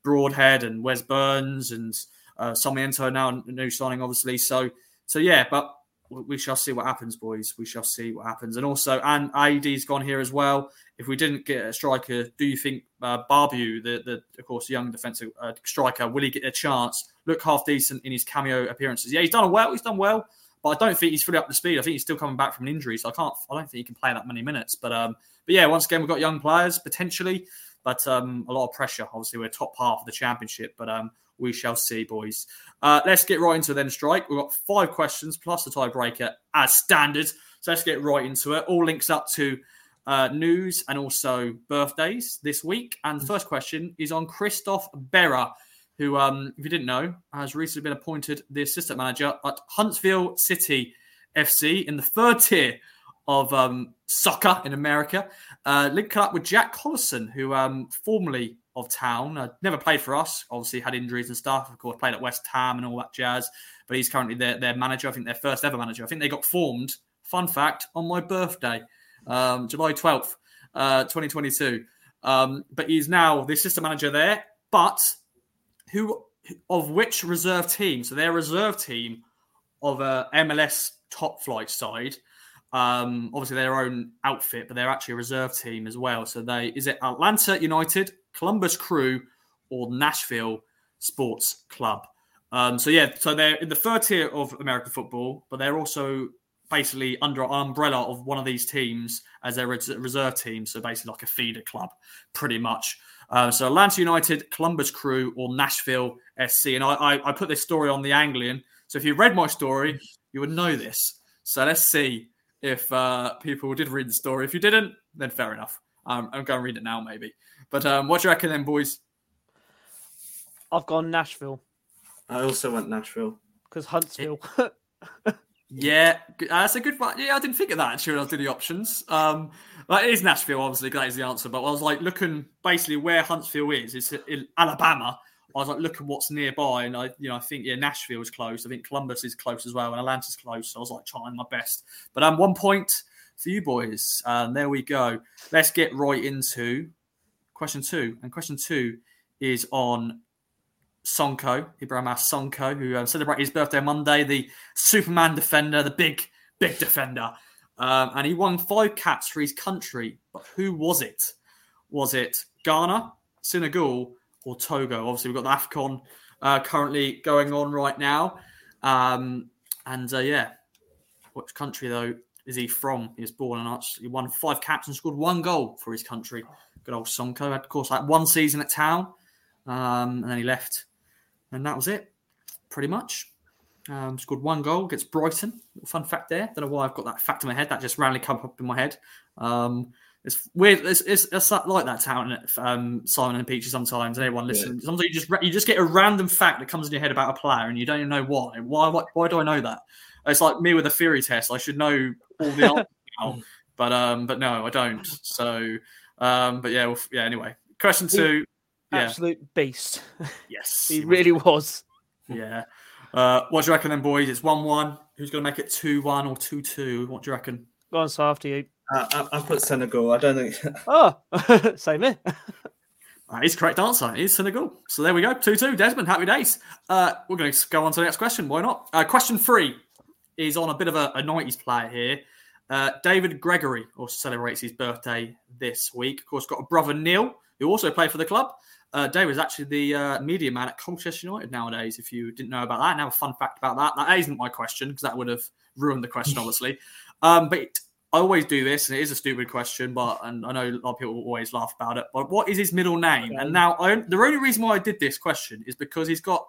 Broadhead and Wes Burns and uh, Sarmiento now new signing obviously. So so yeah, but we shall see what happens, boys. We shall see what happens. And also, and AD's gone here as well. If we didn't get a striker, do you think uh, Buabo, the, the of course young defensive uh, striker, will he get a chance? Look half decent in his cameo appearances. Yeah, he's done well. He's done well, but I don't think he's fully up to speed. I think he's still coming back from an injury, so I can't. I don't think he can play that many minutes. But um, but yeah, once again, we've got young players potentially, but um, a lot of pressure. Obviously, we're top half of the championship, but um, we shall see, boys. Uh, let's get right into then strike. We've got five questions plus the tiebreaker as standard. So let's get right into it. All links up to uh, news and also birthdays this week. And the first question is on Christophe Berra, who, um, if you didn't know, has recently been appointed the assistant manager at Huntsville City FC in the third tier of um, soccer in America. Uh, linked up with Jack Collison, who um, formerly of town. Uh, never played for us. Obviously, had injuries and stuff. Of course, played at West Ham and all that jazz. But he's currently their, their manager. I think their first ever manager. I think they got formed. Fun fact on my birthday, um, July twelfth, uh, twenty twenty two. Um, but he's now the assistant manager there. But who of which reserve team? So their reserve team of a MLS top flight side. Um, obviously their own outfit, but they're actually a reserve team as well. So they is it Atlanta United, Columbus Crew, or Nashville Sports Club. Um, so yeah, so they're in the third tier of American football, but they're also basically under an umbrella of one of these teams as their reserve team. So basically like a feeder club, pretty much. Uh, so Atlanta United, Columbus Crew, or Nashville SC. And I, I, I put this story on the Anglian. So if you read my story, you would know this. So let's see if uh, people did read the story. If you didn't, then fair enough. Um, I'm going to read it now, maybe. But um, what do you reckon then, boys? I've gone Nashville. I also went Nashville. Because Huntsville. yeah, that's a good one. Yeah, I didn't think of that actually when I was doing the options. Um, well, it is Nashville, obviously, that is the answer. But I was like looking basically where Huntsville is. It's in Alabama. I was like looking what's nearby, and I, you know, I think yeah, Nashville is close. I think Columbus is close as well, and Atlanta's close. So I was like trying my best. But um, one point for you boys. Um, there we go. Let's get right into question two. And question two is on Sonko, Ibrahim Sonko, who um, celebrated his birthday Monday, the Superman defender, the big, big defender. Um, and he won five caps for his country. But who was it? Was it Ghana, Senegal, or Togo? Obviously, we've got the AFCON uh, currently going on right now. Um, and uh, yeah, which country, though, is he from? He was born in He won five caps and scored one goal for his country. Good old Sonko. Had, of course, like one season at Town, um, and then he left, and that was it, pretty much. Um, scored one goal against Brighton. Fun fact there. Don't know why I've got that fact in my head. That just randomly come up in my head. Um, It's weird. It's, it's, it's like that town, um, Simon and Peachy. Sometimes and everyone listens. Sometimes you just you just get a random fact that comes in your head about a player, and you don't even know why. Why? Why, why do I know that? It's like me with a theory test. I should know all the answers now, but um, but no, I don't. So, um, but yeah, well, yeah. Anyway, question two. Yeah. Absolute beast. Yes, he really was. Yeah. Uh, what do you reckon then, boys? It's one-one. Who's going to make it two-one or two-two? What do you reckon? Go on, so after you. Uh, I, I put Senegal. I don't think. Oh, same here. That is correct answer. It is Senegal. So there we go. 2 2. Desmond, happy days. Uh, we're going to go on to the next question. Why not? Uh, question three is on a bit of a, a 90s player here. Uh, David Gregory also celebrates his birthday this week. Of course, got a brother Neil, who also played for the club. Uh, David is actually the uh, media man at Colchester United nowadays, if you didn't know about that. Now, a fun fact about that. That isn't my question, because that would have ruined the question, obviously. Um, but I always do this, and it is a stupid question, but and I know a lot of people always laugh about it. But what is his middle name? And now, I, the only reason why I did this question is because he's got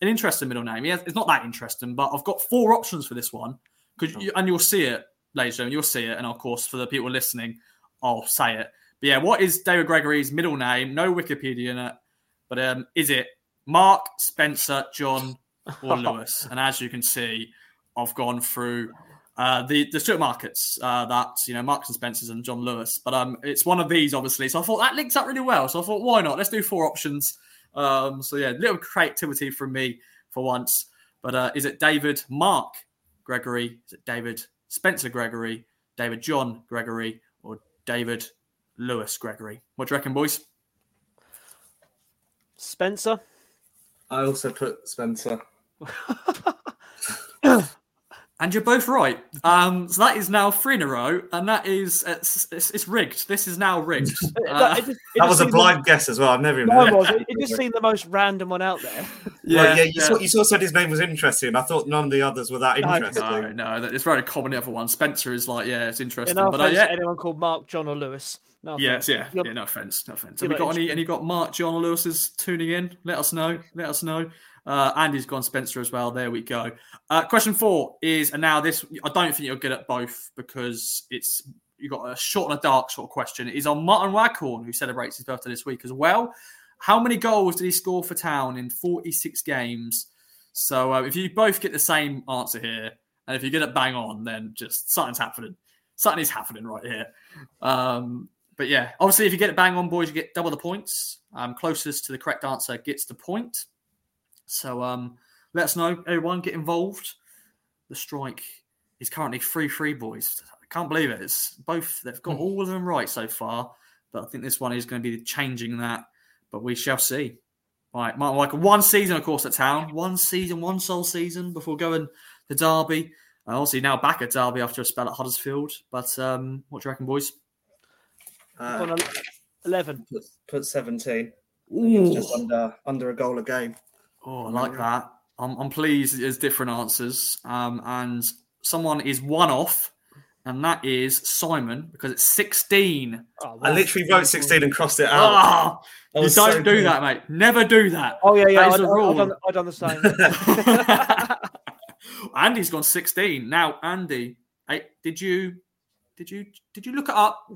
an interesting middle name. Yeah, it's not that interesting, but I've got four options for this one, because you, and you'll see it, ladies and gentlemen, you'll see it, and of course, for the people listening, I'll say it. But yeah, what is David Gregory's middle name? No Wikipedia in it, but um, is it Mark, Spencer, John, or Lewis? and as you can see, I've gone through uh, the the Markets uh, that you know Marks and Spencers and John Lewis, but um, it's one of these obviously. So I thought that links up really well. So I thought why not? Let's do four options. Um, so yeah, a little creativity from me for once. But uh, is it David Mark Gregory? Is it David Spencer Gregory? David John Gregory? Or David Lewis Gregory? What do you reckon, boys? Spencer. I also put Spencer. And you're both right. Um, so that is now three in a row, and that is it's, it's, it's rigged. This is now rigged. Uh, It just- it That was a seemed blind guess as well. I've never The, even. mine was. It, it just seemed the most random one out there. yeah, Well, yeah, you, yeah. Saw, you saw said his name was interesting. I thought none of the others were that interesting. No, no, that- it's very common. The other one, Spencer, is like, yeah, it's interesting, No but uh, yeah, anyone called Mark, John, or Lewis. No yes, yeah, yeah. No offense, no offense. Have you got any? Any got Mark, John, or Lewis's tuning in? Let us know. Let us know. Uh, Andy's gone Spencer as well. There we go. Uh, question four is, and now this, I don't think you're good at both because it's you got a short and a dark sort of question. It is on Martin Waghorn, who celebrates his birthday this week as well. How many goals did he score for Town in 46 games? So uh, if you both get the same answer here, and if you get it bang on, then just something's happening. Something is happening right here. Um, but yeah, obviously, if you get it bang on, boys, you get double the points. Um, closest to the correct answer gets the point. So um, let us know, everyone, get involved. The strike is currently 3 3, boys. I can't believe it. It's both, they've got all of them right so far. But I think this one is going to be changing that. But we shall see. Right, Martin Michael, one season, of course, at town. One season, one sole season before going to Derby. And obviously now back at Derby after a spell at Huddersfield. But um, what do you reckon, boys? On Uh, a- Eleven. put, put 17. He just under under a goal a game. Oh, I like that. I'm, I'm pleased there's different answers. Um, and someone is one off, and that is Simon because it's 16. Oh, I literally wrote 16 and crossed it out. I you don't so do good. that, mate. Never do that. Oh yeah, yeah. That is I'd, a I'd, rule. I'd, done, I'd done the same. Andy's gone 16. Now, Andy, eh, did you did you did you look it up?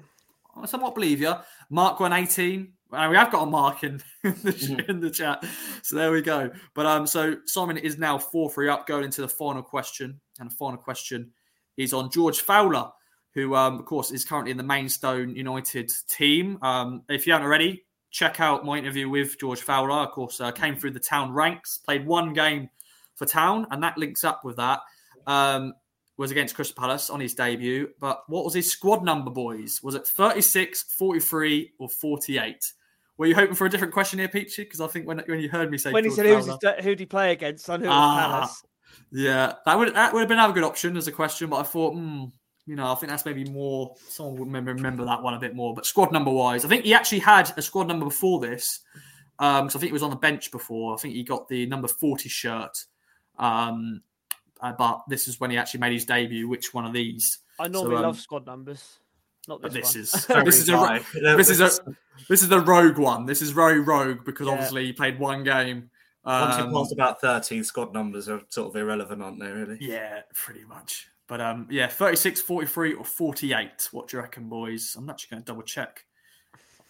I somewhat believe you. Mark one eighteen. 18. Uh, we have got a mark in, in, the, Mhm. in the chat. So there we go. But um, so Simon is now 4 3 up, going into the final question. And the final question is on George Fowler, who, um, of course, is currently in the Maidstone United team. Um, if you haven't already, check out my interview with George Fowler. Of course, uh, came through the town ranks, played one game for town, and that links up with that. Um, was against Crystal Palace on his debut. But what was his squad number, boys? Was it 36, 43, or 48? Were you hoping for a different question here, Peachy? Because I think when, when you heard me say when he said who was Fowler- his, who'd he play against, I knew it was Ah. Palace. yeah, that would that would have been a good option as a question, but I thought, hmm, you know, I think that's maybe more. Someone would remember, remember that one a bit more. But squad number wise, I think he actually had a squad number before this. Um, so I think he was on the bench before. I think he got the number forty shirt. Um, uh, but this is when he actually made his debut. Which one of these? I normally um, love squad numbers. Not But this, this one. is this is a this is a this is the rogue one. This is very rogue because Yeah. obviously he played one game. Once you Um, pass about 13, squad numbers are sort of irrelevant, aren't they, really? Yeah, pretty much. But um, yeah, 36, 43, or 48. What do you reckon, boys? I'm actually going to double check.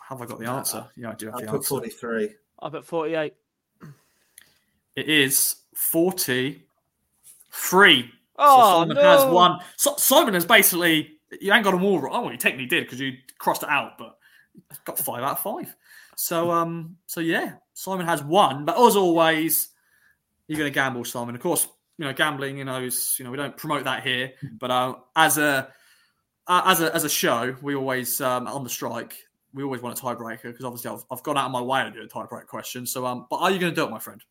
Have I got the answer? Yeah, I do have I the put answer. 43. I bet 48. It is 43. Oh, so Simon no. has one. So, Simon has basically, you ain't got them all right. Oh, well, you technically did because you crossed it out, but got five out of five. So, um, so yeah, Simon has one. But as always, you're going to gamble, Simon. Of course, you know gambling. You know, is, you know we don't promote that here, but uh, as a uh, as a as a show, we always um, on the strike. We always want a tiebreaker because obviously I've, I've gone out of my way to do a tiebreaker question. So, um, but are you going to do it, my friend?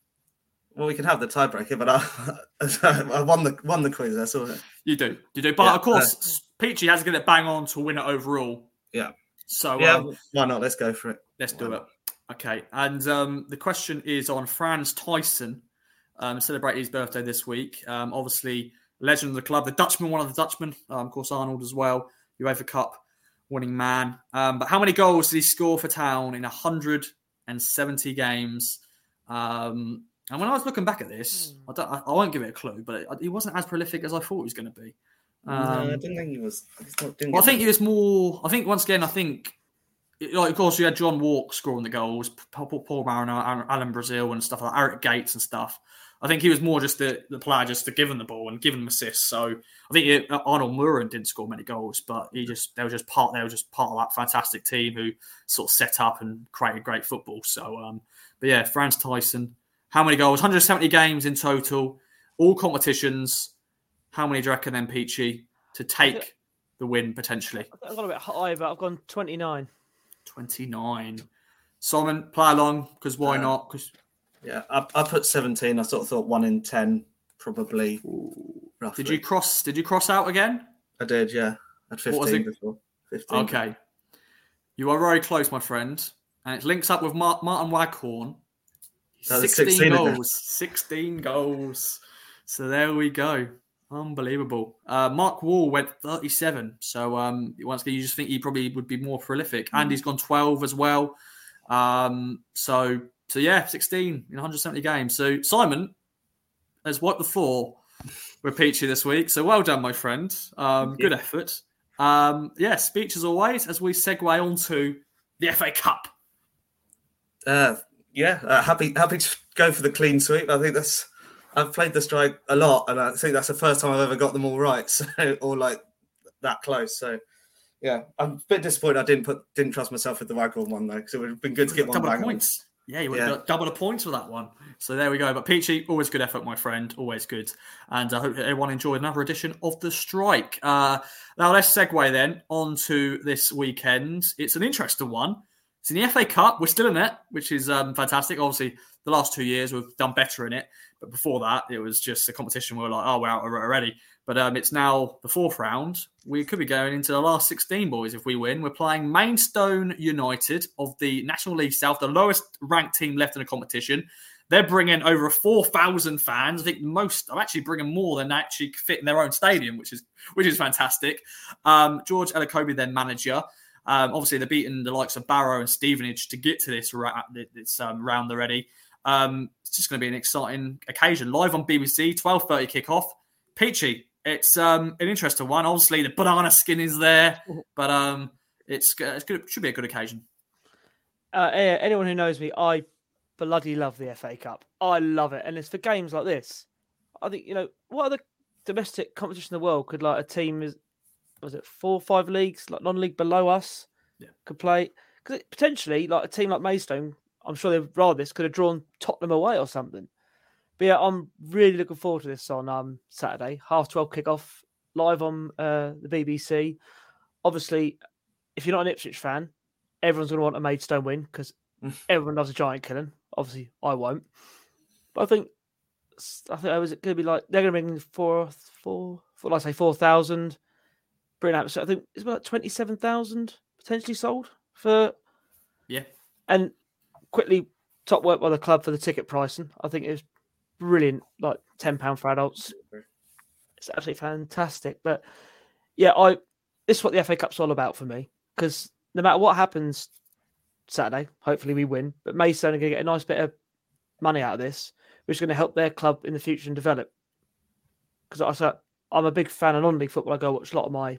Well, we can have the tiebreaker, but I, I won the won the quiz. That's all. You do, you do. But Yeah, of course, Peachy has to get it bang on to win it overall. Yeah. So Yeah, um, why not? Let's go for it. let's do why it. Okay, and um, the question is on Frans Thijssen. Um, celebrated his birthday this week. Um, obviously, legend of the club, the Dutchman, one of the Dutchmen. Um, of course, Arnold as well, UEFA Cup winning man. Um, but how many goals did he score for Town in 170 games? Um, and when I was looking back at this, I, don't, I, I won't give it a clue, but he wasn't as prolific as I thought he was going to be. no, Um, I didn't think he was. I not- well, I think he was more. I think once again, I think like of course you had John Wark scoring the goals, Paul, Paul Mariner, Alan Brazil, and stuff like that, Eric Gates and stuff. I think he was more just the, the player just to give him the ball and give him assists. So I think it, Arnold Mühren didn't score many goals, but he just they were just part they were just part of that fantastic team who sort of set up and created great football. So, um, but yeah, Frans Thijssen, how many goals? 170 games in total, all competitions. How many do you reckon then, Peachy, to take the win potentially? I've gone a bit high, but I've gone 29. 29. Simon, play along because why Uh, not? Because Yeah, I, I put 17. I sort of thought one in 10, probably. Roughly. did you cross? Did you cross out again? I did, yeah. I had What was 15 it? before. 15. Okay, you are very close, my friend, and it links up with Mar- Martin Waghorn. That was 16, 16 goals. 16 goals. So there we go. Unbelievable. Uh, Mark Wall went 37. So um, once again, you just think he probably would be more prolific. Mm. Andy's gone 12 as well. Um, so so yeah, 16 in 170 games. So Simon has wiped the floor with Peachy this week. So well done, my friend. Um, good effort. Um, yeah, speech as always as we segue onto the FA Cup. Uh, yeah, uh, happy happy to go for the clean sweep. I think that's. I've played the strike a lot, and I think that's the first time I've ever got them all right, so or like that close. So, yeah, I'm a bit disappointed I didn't put didn't trust myself with the Waghorn one though, because it would have been good to get one double the on. points. Yeah, you would have Yeah. got double the points for that one. So there we go. But Peachy, always good effort, my friend. Always good. And I hope everyone enjoyed another edition of The Strike. Uh, now let's segue then onto this weekend. It's an interesting one. It's in the FA Cup. We're still in it, which is um, fantastic. Obviously, the last two years we've done better in it. But before that, it was just a competition where we're like, oh, we're out already. But um, it's now the fourth round. We could be going into the last 16, boys, if we win. We're playing Maidstone United of the National League South, the lowest ranked team left in the competition. They're bringing over 4,000 fans. I think most are actually bringing more than actually fit in their own stadium, which is which is fantastic. Um, George Elokobi, their manager. Um, obviously, they're beating the likes of Barrow and Stevenage to get to this, ra- this um, round already. Um, it's just going to be an exciting occasion. Live on BBC, 12.30 kickoff. Peachy, it's um, an interesting one. Obviously, the banana skin is there, but um, it's, it's good, it should be a good occasion. Uh, anyone who knows me, I bloody love the FA Cup. I love it, and it's for games like this. I think you know what other domestic competition in the world could like a team is was it four or five leagues like non-league below us Yeah. could play because potentially like a team like Maidstone, I'm sure they'd rather this could have drawn Tottenham away or something. But yeah, I'm really looking forward to this on um Saturday, half twelve kickoff live on uh, the BBC. Obviously, if you're not an Ipswich fan, everyone's going to want a Maidstone win because everyone loves a giant killing. Obviously, I won't. But I think I think I was going to be like they're going to bring four, four, four, let's say four thousand. Bring out. So I think it's about twenty seven thousand potentially sold for Yeah. and quickly top work by the club for the ticket pricing. I think it was brilliant, like ten pound for adults. It's absolutely fantastic. But yeah, I this is what the FA Cup's all about for me because no matter what happens Saturday, hopefully we win. But Maidstone are going to get a nice bit of money out of this, which is going to help their club in the future and develop. Because I said I'm a big fan of non-league football. I go watch a lot of my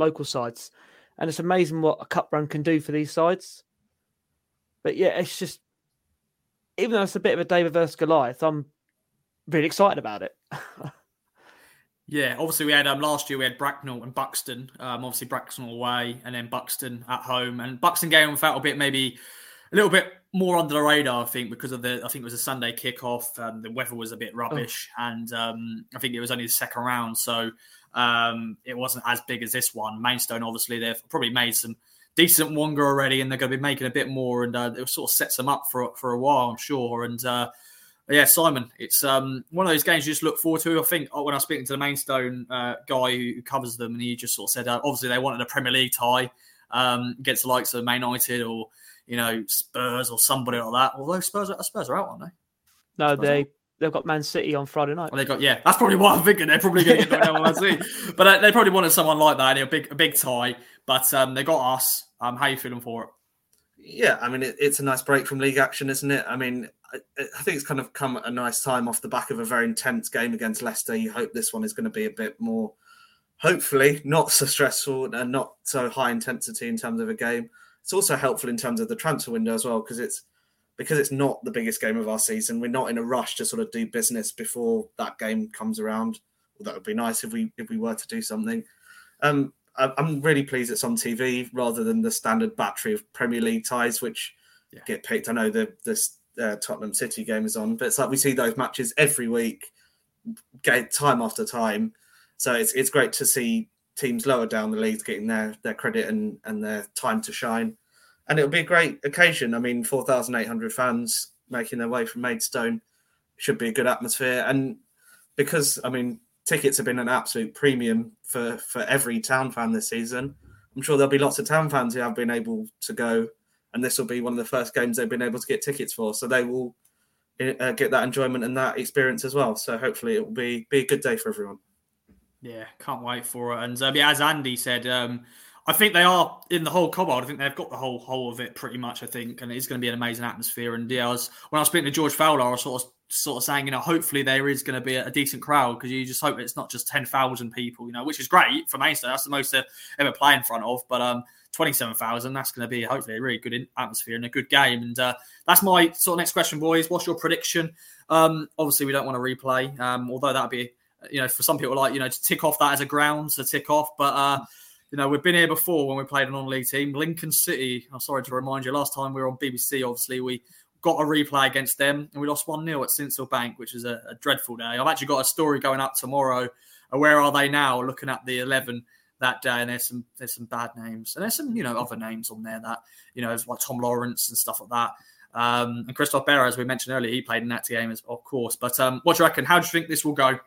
local sides, and it's amazing what a cup run can do for these sides. But yeah, it's just even though it's a bit of a David versus Goliath, I'm really excited about it. yeah, obviously we had um, last year we had Bracknell and Buxton. Um, obviously Bracknell away and then Buxton at home, and Buxton game felt a bit maybe a little bit more under the radar, I think, because of the I think it was a Sunday kickoff. and the weather was a bit rubbish, oh. and um, I think it was only the second round, so um, it wasn't as big as this one. Maidstone, obviously, they've probably made some decent Wonga already, and they're going to be making a bit more, and uh, it sort of sets them up for for a while, I'm sure. And uh, yeah, Simon, it's um, one of those games you just look forward to. I think uh, when I was speaking to the Maidstone uh, guy who covers them, and he just sort of said, uh, obviously they wanted a Premier League tie um, against the likes of Man United or you know Spurs or somebody like that. Although Spurs, Spurs are out, aren't they? No, Spurs they they've got Man City on Friday night. Well, they got yeah. That's probably what I'm thinking. They're probably going to get Man City, but uh, they probably wanted someone like that. A big a big tie, but um, they got us. Um, how you feeling for it? Yeah, I mean, it, it's a nice break from league action, isn't it? I mean, I, I, think it's kind of come at a nice time off the back of a very intense game against Leicester. You hope this one is going to be a bit more, hopefully, not so stressful and not so high intensity in terms of a game. It's also helpful in terms of the transfer window as well because it's because it's not the biggest game of our season. We're not in a rush to sort of do business before that game comes around. Well, that would be nice if we if we were to do something. Um, I'm really pleased it's on TV rather than the standard battery of Premier League ties, which yeah. get picked. I know the this uh, Tottenham City game is on, but it's like we see those matches every week, time after time. So it's it's great to see teams lower down the leagues getting their their credit and and their time to shine and it'll be a great occasion. I mean, 4,800 fans making their way from Maidstone should be a good atmosphere. And because, I mean, tickets have been an absolute premium for, for every town fan this season, I'm sure there'll be lots of town fans who have been able to go. And this will be one of the first games they've been able to get tickets for. So they will uh, get that enjoyment and that experience as well. So hopefully it will be, be a good day for everyone. Yeah, can't wait for it. And uh, yeah, as Andy said, um, I think they are in the whole Cobbold. I think they've got the whole whole of it pretty much. I think, and it's going to be an amazing atmosphere. And yeah, I was, when I was speaking to George Fowler, I was sort of sort of saying, you know, hopefully there is going to be a, a decent crowd because you just hope it's not just ten thousand people, you know, which is great for Maidstone. That's the most they ever play in front of. But um, twenty seven thousand, that's going to be hopefully a really good atmosphere and a good game. And uh, that's my sort of next question, boys. What's your prediction? Um, obviously, we don't want to replay, um, although that'd be, you know, for some people like you know to tick off that as a ground to tick off, but. uh you know, we've been here before when we played a non-league team. Lincoln City, I'm sorry to remind you, last time we were on BBC, obviously, we got a replay against them and we lost 1 0 at Sincil Bank, which is a, a, dreadful day. I've actually got a story going up tomorrow. Uh, where are they now? Looking at the 11 that day, and there's some there's some bad names, and there's some you know other names on there that you know like Tom Lawrence and stuff like that. Um, and Christophe Berra, as we mentioned earlier, he played in that game, as, of course. But um, what do you reckon? How do you think this will go?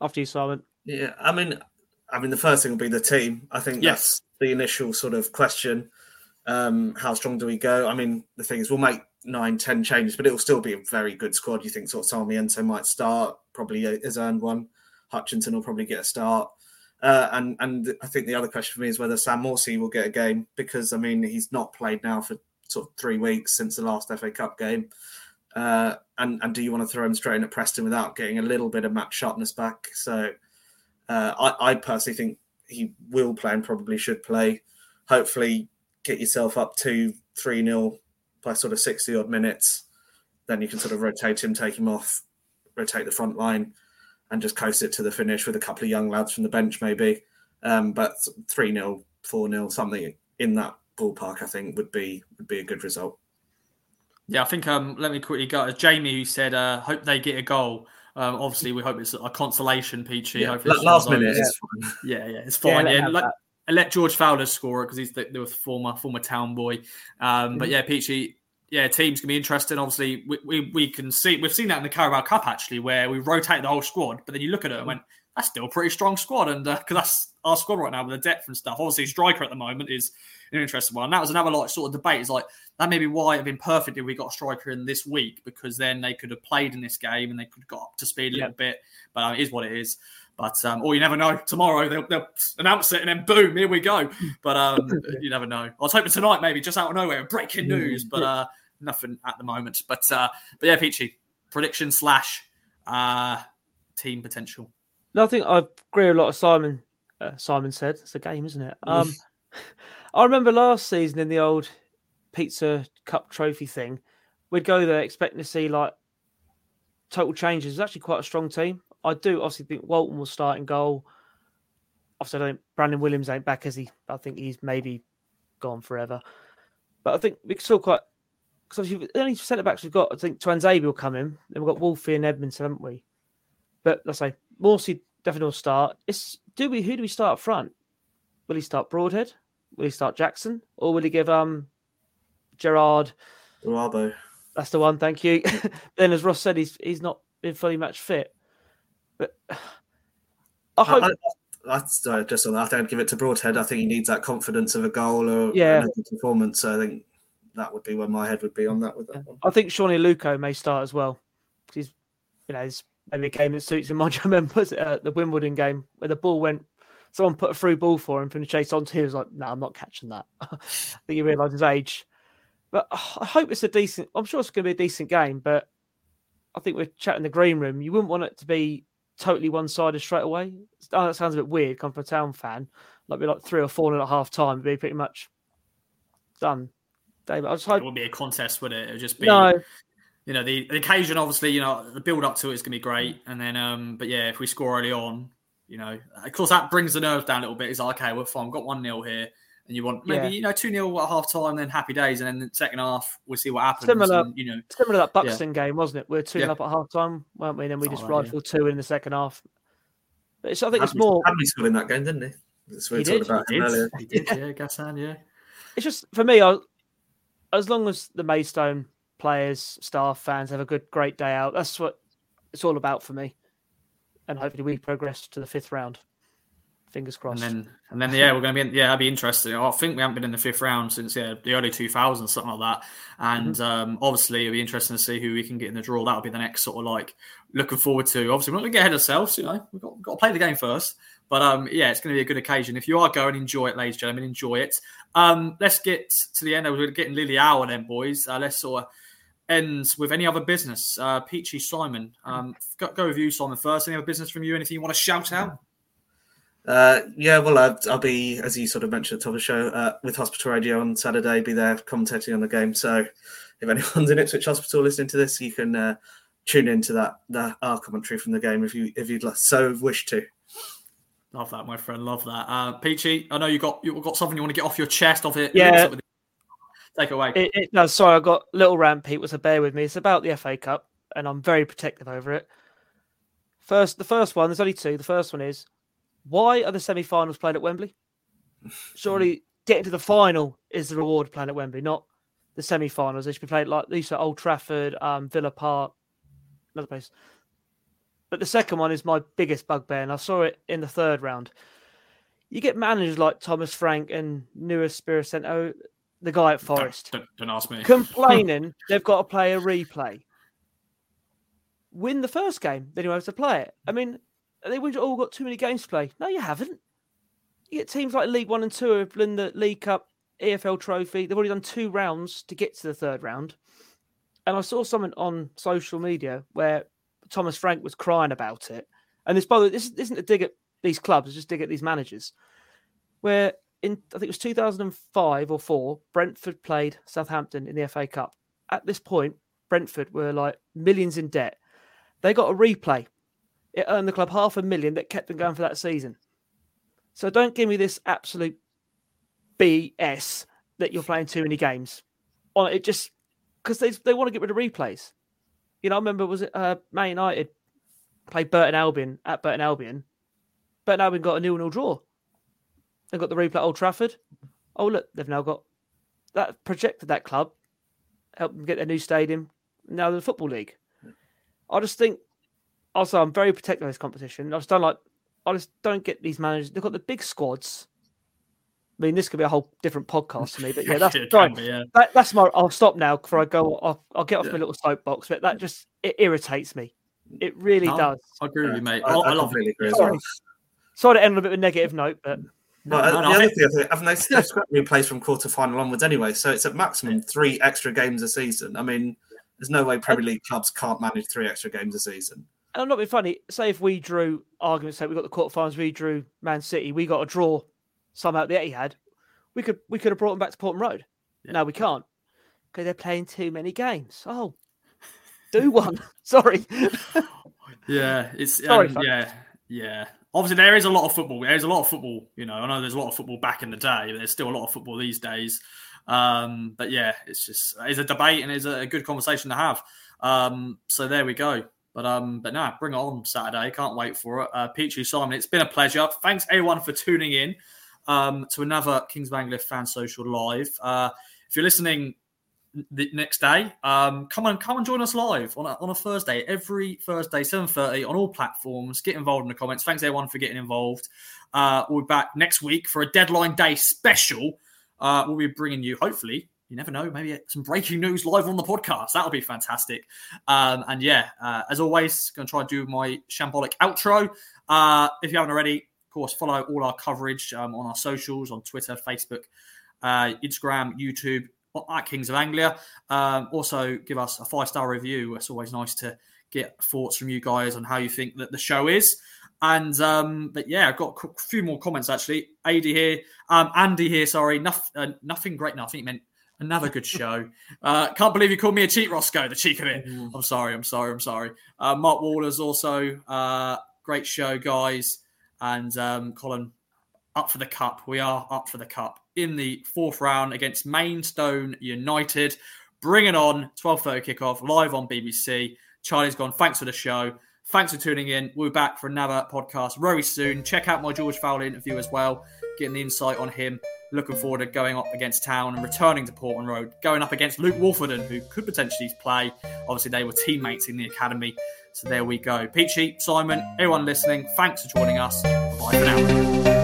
After you, Simon. Yeah, I mean, I mean, the first thing will be the team. I think yes. that's the initial sort of question. Um, how strong do we go? I mean, the thing is, we'll make nine, ten changes, but it will still be a very good squad. You think sort of Sarmiento might start, probably has earned one. Hutchinson will probably get a start. Uh, and and I think the other question for me is whether Sam Morsy will get a game because I mean he's not played now for sort of three weeks since the last FA Cup game. Uh, and and do you want to throw him straight in at Preston without getting a little bit of match sharpness back? So uh, I, I, personally think he will play and probably should play. Hopefully, get yourself up to 3 0 by sort of 60 odd minutes. Then you can sort of rotate him, take him off, rotate the front line, and just coast it to the finish with a couple of young lads from the bench, maybe. Um, but 3 0, 4 0, something in that ballpark, I think would be would be a good result. Yeah, I think um, let me quickly go. Jamie, who said, uh, "Hope they get a goal." Um, obviously, we hope it's a consolation, Peachy. Yeah, last minute, yeah. yeah, yeah, it's fine. Yeah, yeah let, let, George Fowler score it because he's the, the, former former town boy. Um, mm-hmm. But yeah, Peachy, yeah, teams can be interesting. Obviously, we, we, we can see we've seen that in the Carabao Cup actually, where we rotate the whole squad, but then you look at it and went, that's still a pretty strong squad, and because uh, that's our squad right now with the depth and stuff. Obviously, striker at the moment is an interesting one. And That was another like sort of debate. Is like that may be why it'd been perfect if we got a striker in this week because then they could have played in this game and they could have got up to speed a little yeah. bit. But uh, it is what it is. But um, or you never know. Tomorrow they'll, they'll, announce it and then boom, here we go. But um, you never know. I was hoping tonight maybe just out of nowhere, breaking news, but uh, nothing at the moment. But uh, but yeah, Peachy, prediction slash uh, team potential. Nothing. I I agree with a lot of Simon. Uh, Simon said it's a game, isn't it? Um, I remember last season in the old Pizza Cup Trophy thing, we'd go there expecting to see like total changes. It's actually quite a strong team. I do obviously think Walton will start in goal. Obviously, I don't think Brandon Williams ain't back as he. I think he's maybe gone forever. But I think we're still quite because obviously the only centre backs we've got. I think Tuanzebe will come in. Then we've got Wolfie and Edmondson, haven't we? But let's say Morsy definitely will start. It's do we who do we start up front? Will he start Broadhead? Will he start Jackson? Or will he give um Gerard Buabo. That's the one, thank you. then as Ross said, he's he's not been fully match fit. But I hope I, that's uh, just on that. I don't give it to Broadhead. I think he needs that confidence of a goal or Yeah. performance. So I think that would be where my head would be on that with that one. I think Sone Aluko may start as well. He's you know, it's maybe a game that suits him. I remember uh, the Wimbledon game where the ball went someone put a through ball for him from the chase onto him. He was like, No, I'm not catching that. I think he realised his age. But uh, I hope it's a decent I'm sure it's gonna be a decent game, but I think we're chatting the green room. You wouldn't want it to be totally one sided straight away. Oh, that sounds a bit weird, come from a town fan. Like be like three or four and a half time, it'd be pretty much done. David, I just hope It wouldn't be a contest, would it? It would just be no, you know, the, the occasion, obviously, you know, the build up to it is going to be great. And then, um, but yeah, if we score early on, you know, of course, that brings the nerves down a little bit. It's like, okay, we're fine. Got 1 0 here. And you want maybe, Yeah. you know, 2 0 at half time, then happy days. And then the second half, we'll see what happens. Similar- And, you know, Similar to that Buxton game, wasn't it? We are 2 Yeah. up at half time, weren't we? And then we Something just like that, yeah. rifled two in the second half. But it's, I think it's more, Ahadme scored in that game, didn't he? That's what we He did, talking about he did. earlier. He did, yeah, Gassan, yeah. it's just for me, I, as long as the Maidstone players, staff, fans have a good, great day out, that's what it's all about for me. And hopefully we progress to the fifth round. Fingers crossed. And then, and then, yeah, we're going to be, in, yeah, that'd be interesting. I think we haven't been in the fifth round since, yeah, the early 2000s, something like that. And Mm-hmm. um, obviously, it'll be interesting to see who we can get in the draw. That'll be the next sort of like looking forward to. Obviously, we're not going to get ahead of ourselves, you know, we've got, we've got to play the game first. But um, yeah, it's going to be a good occasion. If you are going, enjoy it, ladies and gentlemen, enjoy it. Um, let's get to the end. We're getting Lily hour then, boys. Uh, let's sort of end with any other business. Uh, Peachy Simon, um, go, go with you, Simon, first. Any other business from you? Anything you want to shout out? Uh, yeah, well, I'll, I'll be, as you sort of mentioned at the top of the show, uh, with Hospital Radio on Saturday, be there commentating on the game. So if anyone's in Ipswich Hospital listening to this, you can uh, tune into that, that our commentary from the game if you if you'd so wish to. Love that, my friend. Love that. Uh, Peachy, I know you got you got something you want to get off your chest. Off it. Yeah. Take away. It, it, no, sorry, I got a little rant, Pete. Was So bear with me. It's about the FA Cup, and I'm very protective over it. First, the first one. There's only two. The first one is why are the semi-finals played at Wembley? Surely getting to the final is the reward playing at Wembley, not the semi-finals. They should be played like these are Old Trafford, um, Villa Park, another place. But the second one is my biggest bugbear, and I saw it in the third round. You get managers like Thomas Frank and Nuno Espírito Santo, the guy at Forest Don't, don't, don't ask me. complaining they've got to play a replay. Win the first game, then you have to play it. I mean, they've all got too many games to play. No, you haven't. You get teams like League One and Two have won the League Cup, EFL Trophy. They've already done two rounds to get to the third round. And I saw something on social media where Thomas Frank was crying about it. And this, by the way, this isn't a dig at these clubs; it's just a dig at these managers. Where in I think it was 2005 or four, Brentford played Southampton in the FA Cup. At this point, Brentford were like millions in debt. They got a replay. It earned the club half a million that kept them going for that season. So don't give me this absolute BS that you're playing too many games. It just because they they want to get rid of replays. You know, I remember was it uh, Man United played Burton Albion at Burton Albion. Burton Albion got a nil nil draw. They got the replay at Old Trafford. Oh look, they've now got that projected that club, helped them get their new stadium. Now they're the football league. I just think also I'm very protective of this competition. I just don't like I just don't get these managers. They've got the big squads. I mean, this could be a whole different podcast to me, but yeah, that's It sorry, can be, yeah. that, that's my. I'll stop now before I go. I'll, I'll get off Yeah. my little soapbox, but that just it irritates me. It really No, does. I agree with you, mate. I, I, I I love completely it. agree Sorry. well. Sorry to end on a bit of a negative note, but Well, No, uh, no, the I other thing, I think, haven't they, they've scrapped replays from quarter final onwards anyway, so it's at maximum three extra games a season. I mean, there's no way Premier League clubs can't manage three extra games a season. and I'm not being funny. Say if we drew argument's sake, we got the quarterfinals, we drew Man City, we got a draw somehow at the Etihad. We could we could have brought them back to Portman Road. Yeah. No, we can't because they're playing too many games. Oh, do one. Sorry. Yeah, it's Sorry, um, yeah, yeah. Obviously, there is a lot of football. There's a lot of football. You know, I know there's a lot of football back in the day, but there's still a lot of football these days. Um, but yeah, it's just it's a debate and it's a good conversation to have. Um, so there we go. But um, but no, bring it on Saturday. Can't wait for it. Uh, Peachy Simon, it's been a pleasure. Thanks everyone for tuning in um, to another Kings Anglia fan social live. Uh, if you're listening the next day, um, come on, come and join us live on a, on a Thursday. Every Thursday, seven thirty on all platforms. Get involved in the comments. Thanks everyone for getting involved. Uh, we'll be back next week for a deadline day special. Uh, we'll be bringing you, hopefully, you never know, maybe some breaking news live on the podcast. That'll be fantastic. Um, and yeah, uh, as always, going to try and do my shambolic outro. Uh, if you haven't already, of course, follow all our coverage um, on our socials on Twitter, Facebook, uh, Instagram, YouTube, at Kings of Anglia. Um, also, give us a five star review. It's always nice to get thoughts from you guys on how you think that the show is. And um, but yeah, I've got a few more comments actually. AD here, um, Andy here. Sorry, nothing, uh, nothing great. No, I think it meant another good show. Uh, can't believe you called me a cheat, Roscoe. The cheek of it. I'm sorry. I'm sorry. I'm sorry. Uh, Mark Waller's also uh, great show, guys. And um, Colin, up for the cup. We are up for the cup in the fourth round against Maidstone United. Bring it on. 12:30 kickoff live on BBC. Charlie's gone. Thanks for the show. Thanks for tuning in. We'll be back for another podcast very soon. Check out my George Fowler interview as well, getting the insight on him. Looking forward to going up against Town and returning to Portman Road, going up against Luke Woolfenden, who could potentially play. Obviously, they were teammates in the academy. So there we go. Peachy, Simon, everyone listening, thanks for joining us. Bye for now.